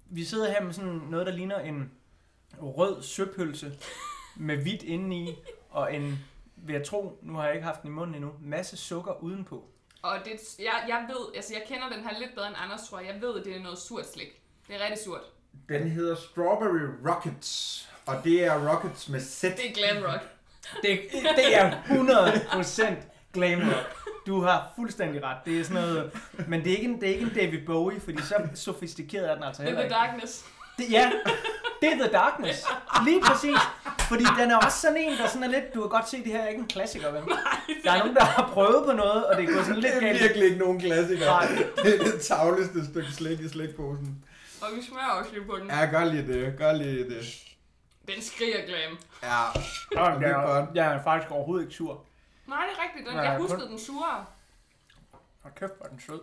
Vi sidder her med sådan noget, der ligner en rød søpølse med hvidt indeni, og en, vil jeg tro, nu har jeg ikke haft den i munden endnu, masse sukker udenpå. Og det, jeg, jeg ved, altså jeg kender den her lidt bedre end Anders, tror jeg. Jeg ved, at det er noget surt slik. Det er rigtig surt. Den hedder Strawberry Rockets. Og det er Rockets med Z. Det er glam rock. Det, det er 100% glam rock. Du har fuldstændig ret. Det er sådan noget, men det er ikke en, det er ikke en David Bowie, fordi så sofistikeret er den altså Det er heller The ikke. Darkness. Det, ja, det er The Darkness. Lige præcis. Fordi den er også sådan en, der sådan er lidt, du kan godt se, det her er ikke en klassiker, vel? Der er nogen, der har prøvet på noget, og det er gået sådan lidt Det er galt. virkelig ikke nogen klassiker. Nej. Det er det tavleste stykke slik i slikposen. Og vi smører også lige på den. Ja, gør lige det. Gør lige det. Den skriger glam. Ja. Nå, det er jeg, godt. jeg er faktisk overhovedet ikke sur. Nej, det er rigtigt. Den, Ja, jeg kun- huskede den surere. Hold kæft, hvor er den sød.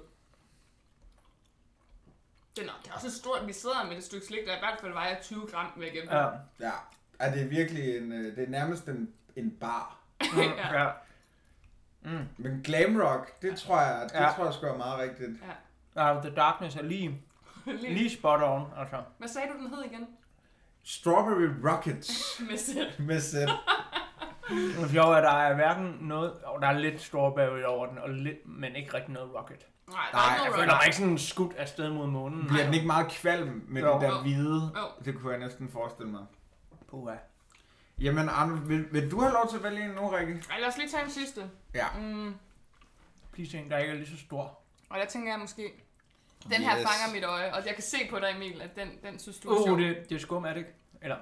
Den er, det er også stort, vi sidder med et stykke slik, der i hvert fald vejer 20 gram væk. Ja. Ja. ja, det er virkelig en, øh, det er nærmest en, en bar. Ja. ja. Mm. Men glam rock, det tror jeg, det Ja. tror jeg sgu er meget rigtigt. Ja, The Darkness er lige, Lige. lige spot on, altså. Hvad sagde du, den hed igen? Strawberry Rockets Med sæt. med sæt. Er, at der er hverken noget, og der er lidt strawberry over den, og lidt, men ikke rigtig noget rocket. Nej, der Nej, er Jeg ikke føler noget mig ikke sådan skudt afsted mod månen. Bliver den ikke meget kvalm med Jo. det der Jo. hvide? Jo. Det kunne jeg næsten forestille mig. Puha. Jamen, Arne, vil, vil du have lov til at vælge en nu, Rikke? Ej, lad os lige tage en sidste. Ja. Mm, Please en, der ikke er lige så stor. og der tænker jeg måske, den her Yes. fanger mit øje, og jeg kan se på dig, Emil, at den, den synes du er Åh, sjov. oh, det, det er skum, er det ikke? Eller,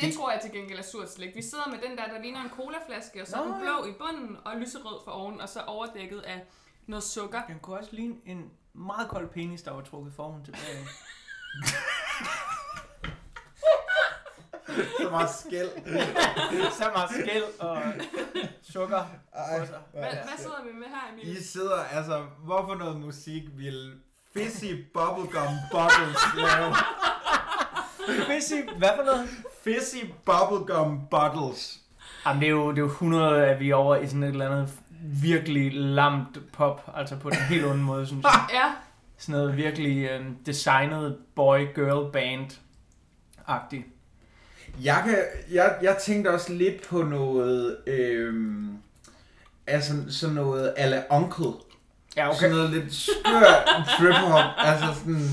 Det tror jeg til gengæld er surt slik. Vi sidder med den der, der ligner en colaflaske, og så er Nå, den blå i bunden og lyserød for oven, og så overdækket af noget sukker. den kunne også ligne en meget kold penis, der var trukket forhånd tilbage. Så meget skæld. så meget skæld og sukker. Ej, på sig. Hvad, hvad sidder vi med her, Emil? I sidder, altså, hvorfor noget musik vil Fizzy Bubblegum Bubbles? Fizzy, hvad for noget? Fizzy Bubblegum Bottles. Jamen, det er jo, det er jo 100, at vi er over i sådan et eller andet virkelig lamt pop, altså på den helt onde måde, synes jeg. Ja, Sådan noget virkelig øh, designet boy-girl band-agtigt. Jeg, kan, jeg, jeg tænkte også lidt på noget, øhm, altså sådan noget ala Uncle. Ja, Okay. Sådan noget lidt skør trip-hop. altså sådan...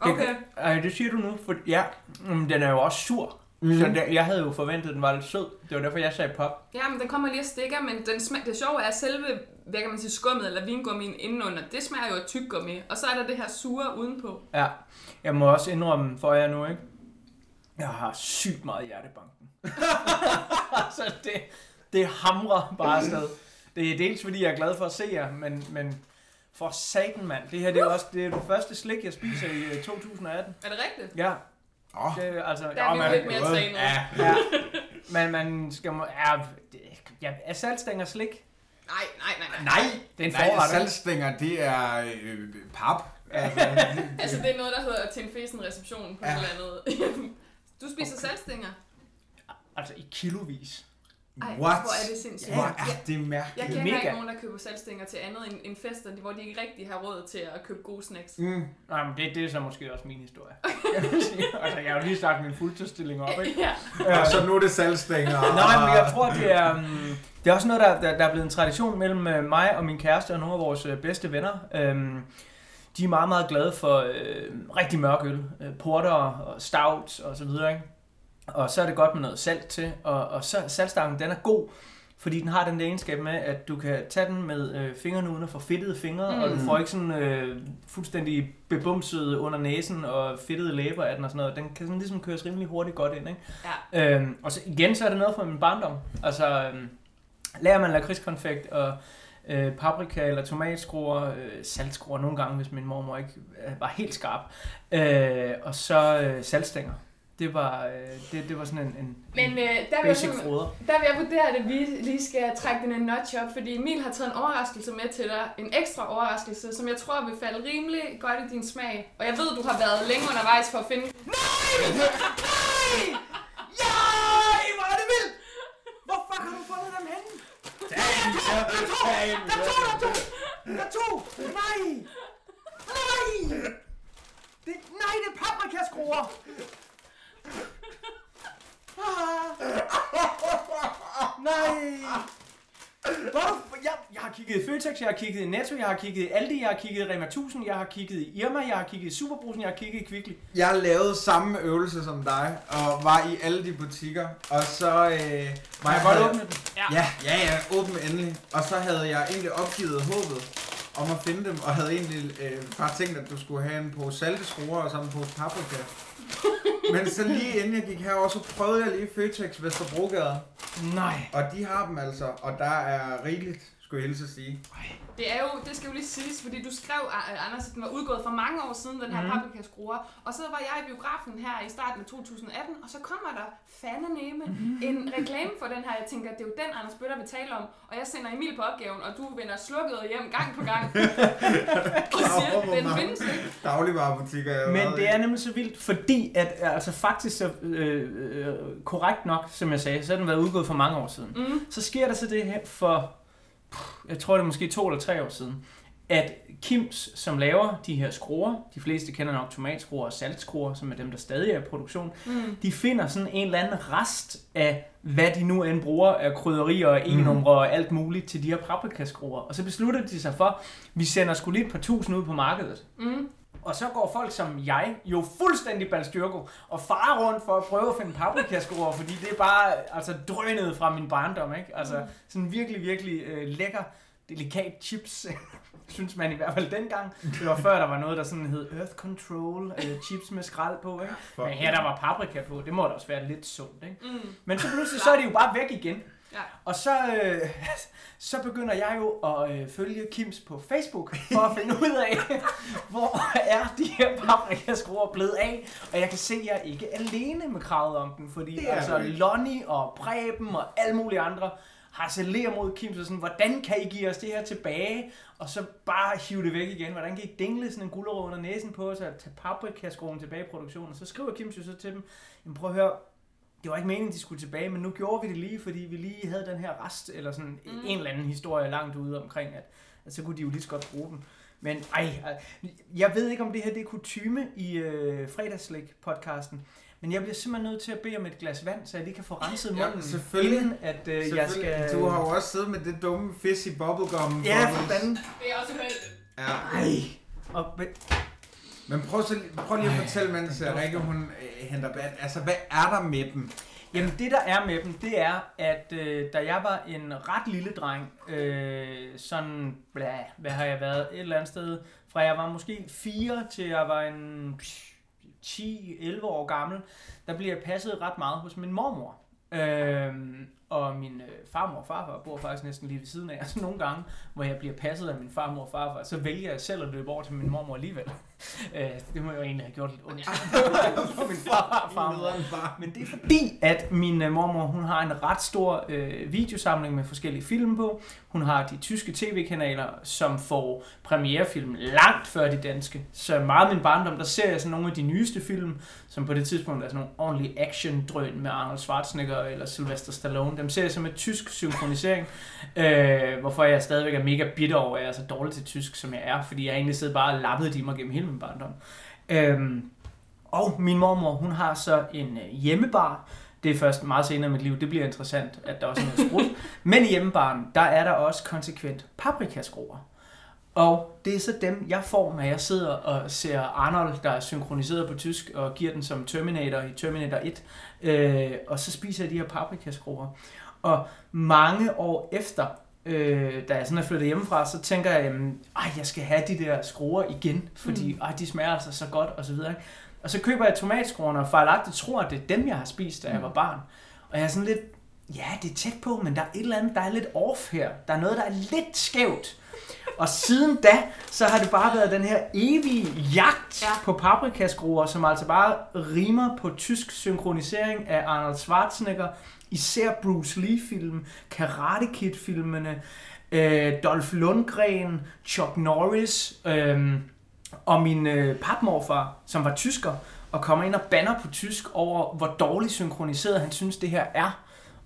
okay. Ej, det siger du nu, for ja, mm, den er jo også sur. Mm. Så der, jeg havde jo forventet, at den var lidt sød. Det var derfor, jeg sagde pop. Ja, men den kommer lige og stikker, men den smag, det sjove er, at selve, hvad kan man sige, skummet eller vingummien indenunder, det smager jo af tyggegummi. Og så er der det her sure udenpå. Ja, jeg må også indrømme for jer nu, ikke? Jeg har sygt meget hjertebanken. så det, det hamrer bare afsted. Det er dels fordi, jeg er glad for at se jer, men, men for satan, mand. Det her det er også det, er det første slik, jeg spiser i øh, 2018. Er det rigtigt? Ja, Åh, det er altså... Der er vi man, lidt mere trænet. Ja, ja, men man skal... må- Ja, det, ja, er saltstænger slik? Nej, nej, nej, nej. nej, Det er en nej, forret, saltstænger, det er øh, pap. Altså, Altså, det er noget, der hedder til en fesen reception på ja. et eller andet. Du spiser okay. saltstænger? Altså i kilovis. Ej, What? hvor er det sindssygt. Hvor Jeg, er det mærkeligt. jeg kender Mega. ikke nogen, der køber saltstænger til andet end, end fester, hvor de ikke rigtig har råd til at købe gode snacks. Mm. Nej, men det, det er så måske også min historie. altså, jeg har jo lige sagt min fuldtidsstilling op, ikke? ja. Og så nu er det salgstænger. Nej, men jeg tror, det er, um, det er også noget, der, der, der er blevet en tradition mellem uh, mig og min kæreste og nogle af vores uh, bedste venner. Um, de er meget, meget glade for uh, rigtig mørk øl. Porter og stout og så videre, ikke? Og så er det godt med noget salt til. Og, og så saltstangen, den er god, fordi den har den der egenskab med, at du kan tage den med øh, fingrene uden at få fedtede fingre, mm. og du får ikke sådan øh, fuldstændig bebumset under næsen og fedtede læber af den og sådan noget. Den kan sådan ligesom køres rimelig hurtigt godt ind, ikke? Ja. Øhm, og så igen, så er det noget fra min barndom. Altså, øhm, lærer man lakridskonfekt og øh, paprika eller tomatskruer, øh, saltskruer nogle gange, hvis min mormor ikke øh, var helt skarp. Øh, og så øh, saltstænger. Det var, øh, det, det var sådan en, en, Men en øh, der, vil jeg der vil jeg vurdere, at vi lige skal trække den en notch op, fordi Emil har taget en overraskelse med til dig. En ekstra overraskelse, som jeg tror vil falde rimelig godt i din smag. Og jeg ved, du har været længe undervejs for at finde... Nej, hvor er det vildt! Hvor fuck har du fundet dem henne? Der er to! Der er to! Nej! Nej! Det, nej, det er paprikaskruer! Ah. Nej! Hvorfor? Jeg, jeg har kigget i Føtex, jeg har kigget i Netto, jeg har kigget i Aldi, jeg har kigget i Rema 1000, jeg har kigget i Irma, jeg har kigget i Superbrusen, jeg har kigget i Kvickly. Jeg lavede samme øvelse som dig, og var i alle de butikker, og så... Øh, var jeg godt åbne den? Ja, ja, ja, åbne endelig. Og så havde jeg egentlig opgivet håbet om at finde dem, og havde egentlig øh, bare tænkt, at du skulle have en på salteskruer og så en pose paprika. Men så lige inden jeg gik herover, så prøvede jeg lige Føtex Vesterbrogade, Nej. og de har dem altså, og der er rigeligt, skulle jeg hilse at sige. Det er jo, det skal jo lige siges, fordi du skrev, Anders, at den var udgået for mange år siden, den her mm. paprikaskruer. Og så var jeg i biografen her i starten af 2018, og så kommer der fandeme Mhm. en reklame for den her. Jeg tænker, det er jo den, Anders Bøtter vil tale om. Og jeg sender Emil på opgaven, og du vender slukket hjem gang på gang. og siger, den findes ikke. Dagligvarerbutikker, Men det er nemlig så vildt, fordi at altså faktisk så øh, øh, korrekt nok, som jeg sagde, så har den været udgået for mange år siden. Mm. Så sker der så det her for, jeg tror det er måske to eller tre år siden, at Kims, som laver de her skruer, de fleste kender nok tomatskruer og saltskruer, som er dem, der stadig er i produktion, Mm. de finder sådan en eller anden rest af, hvad de nu end bruger af krydderier og e-numre og alt muligt til de her paprikaskruer. Og så beslutter de sig for, vi sender sgu lige et par tusind ud på markedet. Mm. Og så går folk som jeg jo fuldstændig balstyrko og farer rundt for at prøve at finde paprikaskruer, fordi det er bare altså, drønet fra min barndom, ikke? Altså sådan virkelig, virkelig øh, lækker, delikat chips, synes man i hvert fald dengang. Det var før, der var noget, der sådan hed Earth Control, øh, chips med skrald på, ikke? Men her der var paprika på, det må da også være lidt sundt, ikke? Mm. Men så pludselig, så er de jo bare væk igen. Ja. Og så, øh, så begynder jeg jo at øh, følge Kims på Facebook, for at finde ud af, hvor er de her paprikaskruer blevet af. Og jeg kan se, at jeg er ikke alene med kravet om den, fordi Det er altså. Lonnie og Preben og alle mulige andre harcelerer mod Kim, så sådan, hvordan kan I give os det her tilbage? Og så bare hive det væk igen. Hvordan kan I dingle sådan en gulerod under næsen på os og tage paprikaskruen tilbage i produktionen? Og så skriver Kim jo så til dem, prøv at høre, det var ikke meningen, de skulle tilbage, men nu gjorde vi det lige, fordi vi lige havde den her rest, eller sådan mm. en eller anden historie langt ude omkring, at, at så kunne de jo lige så godt bruge den. Men ej, ej, jeg ved ikke, om det her det er kutyme i øh, fredagslæg-podcasten, men jeg bliver simpelthen nødt til at bede om et glas vand, så jeg lige kan få renset Ja, munden, selvfølgelig. inden at øh, jeg skal... Du har jo også siddet med det dumme fish i bubblegum. Ja, for fanden. Det er også uheldigt. Ja. Ej. Og, men, Men prøv, så, prøv lige at fortælle, mens Rikke hun øh, henter vand. Altså, hvad er der med dem? Jamen det der er med dem, det er, at øh, da jeg var en ret lille dreng, øh, sådan, bla, hvad har jeg været, et eller andet sted, fra jeg var måske 4 til jeg var en 10-11 år gammel, der blev jeg passet ret meget hos min mormor. Øh, og min øh, farmor og farfar bor faktisk næsten lige ved siden af. Altså nogle gange, hvor jeg bliver passet af min farmor og farfar, så vælger jeg selv at løbe over til min mormor alligevel. Øh, det må jeg jo egentlig have gjort lidt ondt min farfar og farmor. Men det er fordi, at min øh, mormor, hun har en ret stor øh, videosamling med forskellige film på. Hun har de tyske tv-kanaler, som får premierefilm langt før de danske. Så meget af min barndom, der ser jeg sådan nogle af de nyeste film, som på det tidspunkt er sådan nogle ordentlige action-drøn med Arnold Schwarzenegger eller Sylvester Stallone. Dem ser jeg som med tysk synkronisering, øh, hvorfor jeg stadigvæk er mega bitter over, at jeg er så dårlig til tysk, som jeg er, fordi jeg egentlig sidder bare og lappede de mig gennem hele min barndom. Øhm, og min mormor, hun har så en øh, hjemmebar. Det er først meget senere i mit liv. Det bliver interessant, at der også er noget sprut. Men i hjemmebaren, der er der også konsekvent paprikaskruer. Og det er så dem, jeg får, når jeg sidder og ser Arnold, der er synkroniseret på tysk, og giver den som Terminator i Terminator 1. Øh, og så spiser jeg de her paprikaskruer. Og mange år efter, øh, da jeg sådan er flyttet hjemmefra, så tænker jeg, ej, jeg skal have de der skruer igen, fordi mm. ej, de smager altså så godt, og så videre. Og så køber jeg tomatskruerne, og fejlagtigt tror, at det er dem, jeg har spist, da jeg var barn. Og jeg er sådan lidt, ja, det er tæt på, men der er et eller andet, der er lidt off her. Der er noget, der er lidt skævt. Og siden da, så har det bare været den her evige jagt Ja. på paprikaskruer, som altså bare rimer på tysk synkronisering af Arnold Schwarzenegger, især Bruce Lee-film, Karate Kid-filmene, øh, Dolph Lundgren, Chuck Norris, øh, og min øh, papmorfar, som var tysker, og kommer ind og banner på tysk over, hvor dårligt synkroniseret han synes, det her er.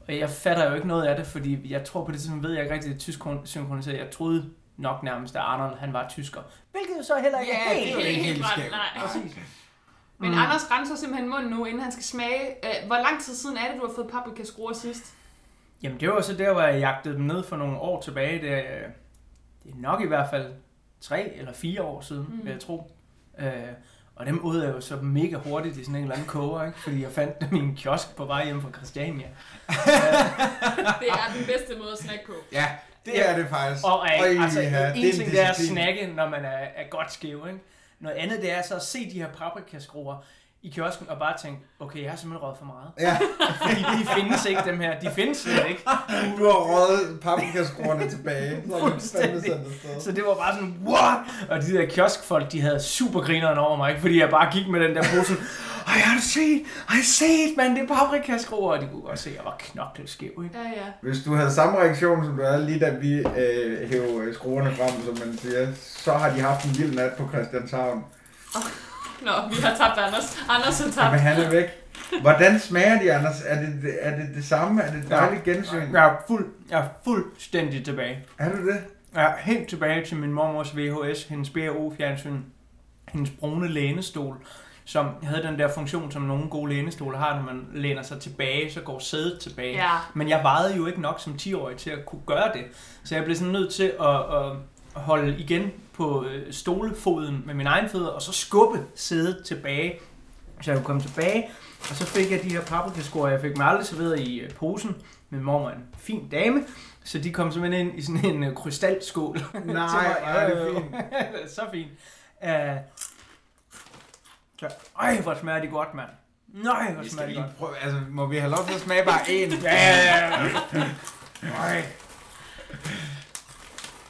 Og jeg fatter jo ikke noget af det, fordi jeg tror på det tidspunkt, ved jeg ikke rigtig, at tysk synkroniseret. Jeg troede nok nærmest, at Arnold han var tysker. Hvilket jo så heller ikke Ja, er det helt, er jo ikke helt skævt. Præcis. Men Mm. Anders renser simpelthen munden nu, inden han skal smage. Øh, hvor lang tid siden er det, du har fået paprikaskruer sidst? Jamen det var så der, hvor jeg jagtede dem ned for nogle år tilbage, da jeg, det er nok i hvert fald tre eller fire år siden, mm. vil jeg tro. Øh, og dem ud jeg jo så mega hurtigt i sådan en eller anden koger, ikke? fordi jeg fandt dem i en kiosk på vej hjem fra Christiania. Det er den bedste måde at snakke på. Ja, det er det faktisk. Og øh, Øj, altså, ja, en det er ting en det er at snakke, når man er, er godt skæv. Ikke? Noget andet det er så at se de her paprikaskruer i kiosken og bare tænke, okay, jeg har simpelthen røget for meget. Ja, Fordi de findes ikke, dem her. De findes slet ikke. du har røget paprikaskruerne tilbage. Så. Så det var bare sådan, what? Og de der kioskfolk, de havde super grineren over mig, ikke? fordi jeg bare gik med den der pose. Ej, har du set? Har I set, mand? Det er paprikaskruer. Og de kunne godt se, at jeg var knokleskæv, ikke? Ja, ja. Hvis du havde samme reaktion, som du havde lige da vi øh, hævde skruerne frem, som man siger, så har de haft en vild nat på Christianshavn. Nå, vi har tabt Anders. Anders har tabt. Men han er væk. Hvordan smager de, Anders? Er det er det, det samme? Er det et dejligt gensyn? Jeg er, fuld, jeg er fuldstændig tilbage. Er du det? Jeg er helt tilbage til min mormors VHS, hendes BRO-fjernsyn, hendes brune lænestol, som havde den der funktion, som nogle gode lænestole har, når man læner sig tilbage, så går sædet tilbage. Ja. Men jeg vejede jo ikke nok som 10-årig til at kunne gøre det. Så jeg blev sådan nødt til at, at holde igen på øh, stolefoden med min egen fødder, og så skubbe sædet tilbage, så jeg kunne komme tilbage. Og så fik jeg de her paprikaskår, jeg fik mig aldrig serveret i øh, posen. Min mor var en fin dame, så de kom simpelthen ind i sådan en øh, krystalskål. Nej, mig. er det Øh, fint. så fint. Uh, så, ej, hvor smager de godt, mand. Nej, hvor smager skal de lige godt. prøve, altså må vi have lov til at smage bare én? Ja, ja, ja.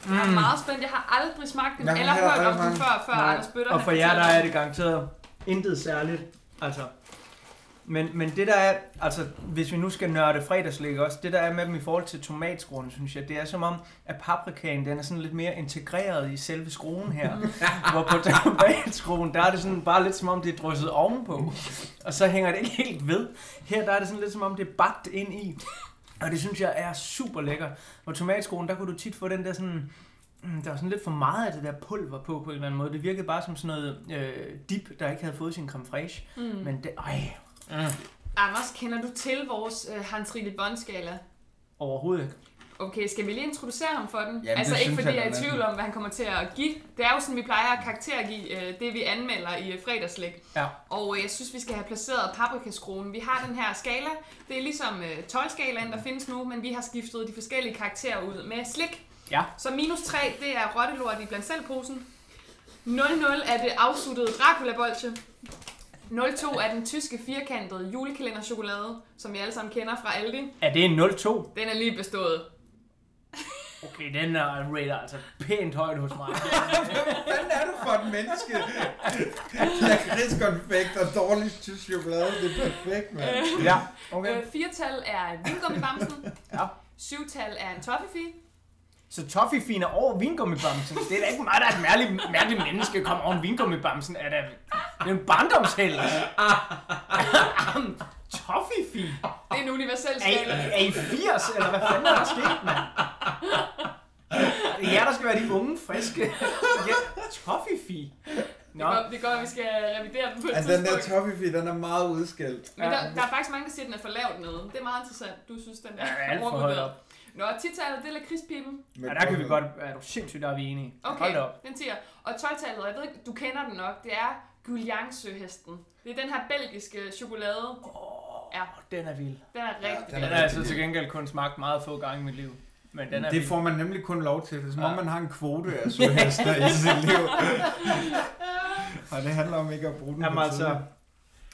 Ej. Jeg er meget spændt. Jeg har aldrig smagt Jeg har eller hørt om smagt før, før Nej. Anders Bøtter. Og for jer, der er det garanteret intet særligt. Altså, men, men det der er, altså hvis vi nu skal nørde fredagslæg også, det der er med dem i forhold til tomatskruerne, synes jeg, det er som om, at paprikaen, den er sådan lidt mere integreret i selve skruen her. hvor på tomatskruen, der er det sådan bare lidt som om, det er drysset ovenpå. Og så hænger det ikke helt ved. Her der er det sådan lidt som om, det er bagt ind i. Og det synes jeg er super lækkert. Og tomatskruen, der kunne du tit få den der sådan... mm, Der var sådan lidt for meget af det der pulver på, på en eller anden måde. Det virkede bare som sådan noget øh, dip, der ikke havde fået sin creme fraiche. Mm. Men det, ej, mm, Anders, kender du til vores øh, Hans Rille Bond-skala? overhovedet ikke. Okay, skal vi lige introducere ham for den? Jamen, altså ikke fordi jeg jeg er i tvivl om, hvad han kommer til at give. Det er jo sådan, vi plejer at karaktergive øh, det, vi anmelder i øh, fredagslæg. Ja. Og øh, jeg synes, vi skal have placeret paprikaskruen. Vi har den her skala. Det er ligesom øh, 12-skalaen, der findes nu, men vi har skiftet de forskellige karakterer ud med slik. Ja. Så minus 3, det er rottelort i blandt selvposen. 0-0 er det afsuttede Dracula-bolsje. 0-2 er den tyske firkantede julekalenderchokolade, som vi alle sammen kender fra Aldi. Er det en 0-2? Den er lige bestået. Okay, den er rater altså pænt højt hos mig. Hvad er du for et menneske? Lakridskonfekt og dårlig tysk chokolade, det er perfekt, mand. ja, okay. Øh, firetal er vingummibamsen. Ja. Syvtal er en toffifee. Så Toffifee er over vingummibamsen. Det er da ikke mig, der er et mærkeligt, mærkeligt menneske, kommer over en vingummibamsen. Er det, det er en barndomsheld. Toffifee? Det er en universel Er I, skala. er I 80, eller hvad fanden er der sket, mand? Det er jer, der skal være de unge, friske. Ja, Toffifee. Nå, Det går, det går, at vi skal revidere den på et Altså, den der toffifee, den er meget udskældt. Men der, der er faktisk mange, der siger, at den er for lavt nede. Det er meget interessant. Du synes, den er Ja, alt for højt op. Nå, titallet, det er lakridspiben. Med ja, der kan vi godt... Er du sindssygt, der er vi enige. Hold Okay, da op. den tiger. Og 12-tallet, jeg ved ikke, du kender den nok, det er Gulliangsøhesten. Det er den her belgiske chokolade. Ja, Den er vild. den er rigtig den Den er har jeg altså til gengæld kun smagt meget få gange i mit liv. Men den er Det vild. får man nemlig kun lov til. Det er som om, Ja. man har en kvote af søhester i sit liv. Og det handler om ikke at bruge den Jamen på altså,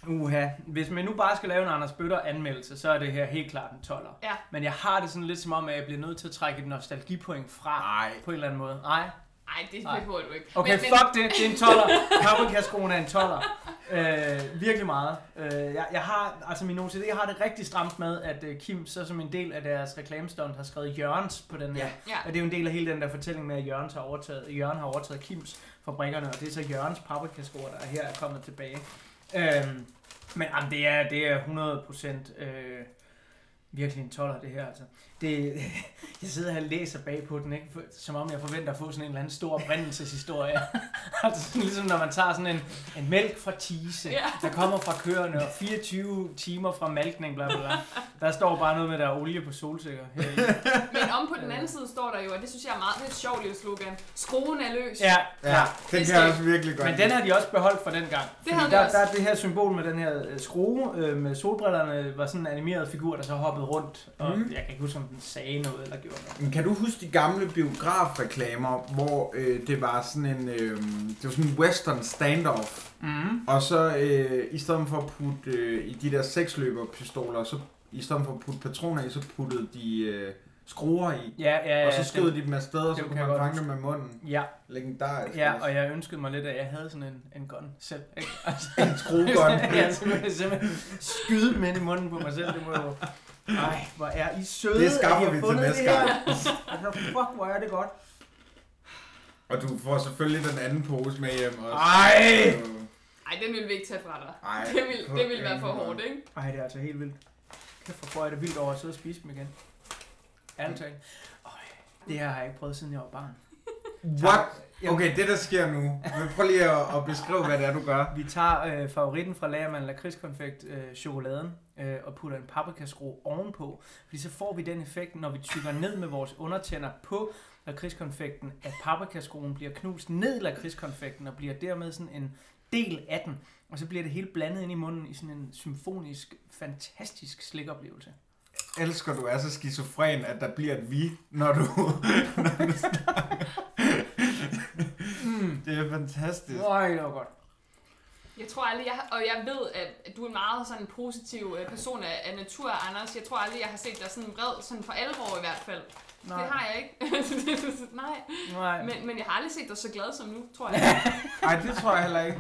uha. Hvis man nu bare skal lave en Anders Bøtter anmeldelse, så er det her helt klart en 12'er. Ja. Men jeg har det sådan lidt som om, at jeg bliver nødt til at trække et nostalgipoint fra. Nej. På en eller anden måde. Nej. Nej, det behøver du ikke. Okay, men, fuck det. Det er en 12'er. Paprikaskoen er en 12'er. Øh, virkelig meget. Øh, jeg, jeg har, altså min OCD har det rigtig stramt med, at øh, Kim så som en del af deres reklamestunt har skrevet Jørgens på den her. Ja. Ja. Og det er jo en del af hele den der fortælling med, at Jørgens har overtaget, Jørgen har overtaget Kims fabrikkerne, og det er så Jørgens paprikaskor, der her er kommet tilbage. Øhm, men jamen, det, er, det er 100% øh, virkelig en toller, det her, altså. Det, jeg sidder her og læser bag på den, ikke? Som om jeg forventer at få sådan en eller anden stor oprindelseshistorie. altså sådan, ligesom når man tager sådan en, en mælk fra Tise, Ja. der kommer fra køerne, og 24 timer fra malkning, bla bla bla. Der står bare noget med, der er olie på solsikker. Her Men om på den anden side står der jo, og det synes jeg er meget det er et sjovt lille slogan. Skruen er løs. ja, Ja, den kan jeg også virkelig godt Men den har de også beholdt fra den gang. Det Fordi de der, også. der er det her symbol med den her øh, skrue øh, med solbrillerne, var sådan en animeret figur, der så hoppede rundt. Og Mhm. jeg kan ikke huske, om den sagde noget eller gjorde noget. Men kan du huske de gamle biografreklamer, hvor øh, det var sådan en, øh, det var sådan en western standoff, Mm. og så øh, i stedet for at putte øh, i de der seksløberpistoler, så i stedet for at putte patroner i, så puttede de øh, skruer i, Ja, ja, ja. og så skød de dem afsted, og så kunne man fange dem med munden. Ja, Legendarisk. ja, og jeg ønskede mig lidt, at jeg havde sådan en, en gun selv. Ikke? Altså, En skruegun. jeg simpelthen, simpelthen skyde dem ind i munden på mig selv. Det må jo... Ej, hvor er I søde, Det skaffer at I har vi til fundet næste det her. gang. Altså, fuck, hvor er det godt. Og du får selvfølgelig den anden pose med hjem også. Ej! Ej, den vil vi ikke tage fra dig. Ej, Det vil, det vil være for hårdt, ikke? Ej, det er altså helt vildt. Kæft, hvor jeg det vildt over at sidde og spise dem igen. Ærligt talt. Øj, Det her har jeg ikke prøvet, siden jeg var barn. What? Okay, det der sker nu. Men prøv lige at, at beskrive, hvad det er, du gør. Vi tager øh, favoritten fra Lagerman lakridskonfekt, øh, chokoladen, øh, og putter en paprikaskrue ovenpå. Fordi så får vi den effekt, når vi tykker ned med vores undertænder på lakridskonfekten, at paprikaskruen bliver knust ned i lakridskonfekten og bliver dermed sådan en del af den. Og så bliver det hele blandet ind i munden i sådan en symfonisk, fantastisk slikoplevelse. Elsker, du er så skizofren, at der bliver et vi, når du... når du snakker. Det er fantastisk. Øj, det var godt. Jeg tror aldrig, jeg har, og jeg ved, at du er en meget sådan positiv øh, person af, af natur, Anders. Jeg tror aldrig, jeg har set dig sådan vred, sådan for alvor i hvert fald. Nej. Det har jeg ikke. Nej. Nej. Men, men jeg har aldrig set dig så glad som nu, tror jeg. Nej, det tror jeg heller ikke.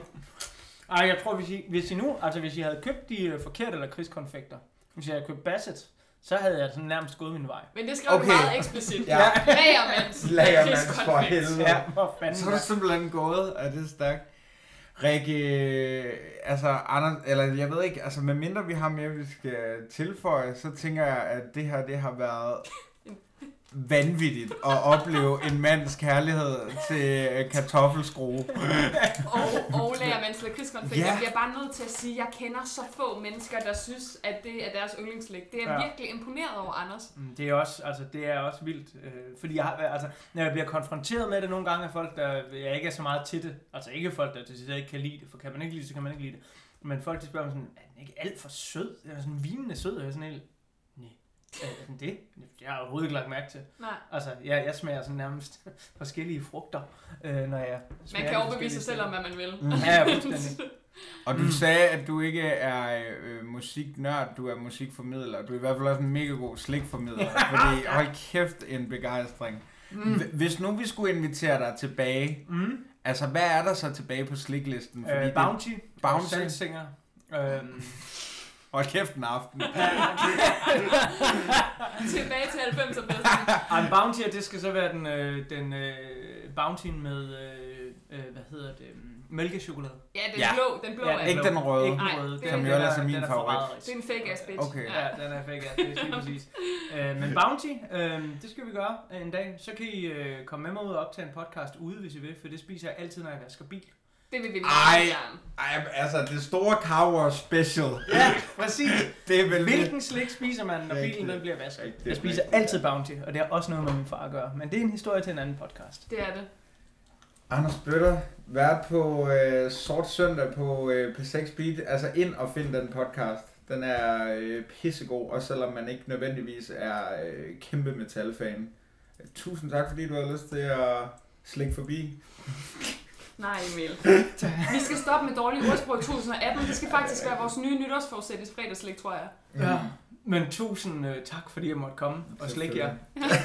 Ej, jeg tror, hvis I, hvis I nu, altså hvis I havde købt de øh, forkerte lakridskonfekter, hvis jeg havde købt Bassett, så havde jeg sådan nærmest gået min vej. Men det skrev okay. Du meget eksplicit. Ja. Lagermands. Lagermands for helvede. Ja, hvor fanden. Så er du simpelthen gået, er det stærkt. Rikke, altså Anders, eller jeg ved ikke, altså medmindre vi har mere, vi skal tilføje, så tænker jeg, at det her, det har været vanvittigt at opleve en mands kærlighed til kartoffelskrue. Og, og Lagermands lakridskonfekt. Ja. Jeg bliver bare nødt til at sige, at jeg kender så få mennesker, der synes, at det er deres yndlingsslik. Det er jeg Ja. virkelig imponeret over, Anders. Mm, Det er også, altså, det er også vildt, øh, fordi jeg har, altså, når jeg bliver konfronteret med det nogle gange af folk, der jeg ikke er så meget til det, altså ikke folk, der til ikke kan lide det, for kan man ikke lide det, så kan man ikke lide det, men folk de spørger mig sådan, er den ikke alt for sød? Er sådan vinende sød? Jeg er sådan helt, den det? Jeg har overhovedet ikke lagt mærke til. Nej. Altså, jeg, jeg smager sådan nærmest forskellige frugter, øh, når jeg Man kan overbevise sig selv om, hvad man vil. Mm. Ja, fuldstændig. Og du sagde, at du ikke er øh, musiknørd, du er musikformidler. Du er i hvert fald også en mega god slikformidler, fordi hold kæft en begejstring. Mm. Hvis nu vi skulle invitere dig tilbage, Mm. altså hvad er der så tilbage på sliklisten? Øh, det- Bounty, Bounty. Saltsinger. Øhm, Hold kæft en aften. Tilbage til 90'er festen. Ej, en bounty, det skal så være den, øh, den øh, bounty med, øh, øh, hvad hedder det, mm, mælkechokolade. Ja, den Ja. blå, den blå Ja, er Ikke blå. den røde. Ikke den røde. det- Den- Som jo ellers er min favorit. Det er en fake ass bitch. Okay. Ja, den er fake ass bitch, lige præcis. øh, men Bounty, øh, det skal vi gøre en dag. Så kan I øh, komme med mig ud og optage en podcast ude, hvis I vil, for det spiser jeg altid, når jeg vasker bil. Det vil vi Ej. meget gerne. Ej, altså det store Car Wash special. Ja, præcis. Det er vel Hvilken slik spiser man, når Rigtigt. bilen den bliver vasket? Rigtigt, Jeg spiser rigtigt. altid Bounty, og det har også noget med min far at gøre. Men det er en historie til en anden podcast. Det er det. Anders Bøtter, vært på øh, Sort Søndag på øh, P6 Beat. Altså ind og find den podcast. Den er øh, pissegod, også selvom man ikke nødvendigvis er øh, kæmpe metalfan. Tusind tak, fordi du har lyst til at slikke forbi. Nej, Emil. Vi skal stoppe med dårlige ordsprog i 2018. Det skal faktisk være vores nye nytårsforsæt i fredagslæg, tror jeg. Ja. Men tusind øh, tak, fordi jeg måtte komme og slikke jer. Ja.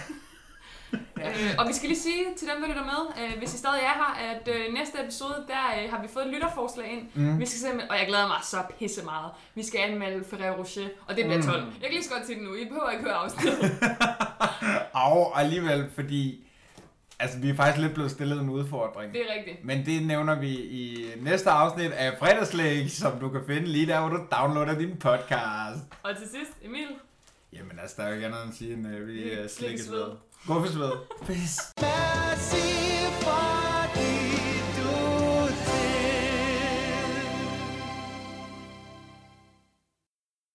Øh, og vi skal lige sige til dem, der lytter med, øh, hvis I stadig er her, at øh, næste episode, der øh, har vi fået et lytterforslag ind. Mm. Vi skal simpelthen, og jeg glæder mig så pisse meget. Vi skal anmelde Ferrero Rocher, og det bliver Mm. 12. Jeg kan lige så godt sige det nu. I behøver ikke høre afsnittet. Og alligevel, fordi altså, vi er faktisk lidt blevet stillet en udfordring. Det er rigtigt. Men det nævner vi i næste afsnit af Fredagslæg, som du kan finde lige der, hvor du downloader din podcast. Og til sidst, Emil. Jamen altså, der er jo ikke andet end at sige, end uh, vi uh, slikkes ved. Guffes ved. Det.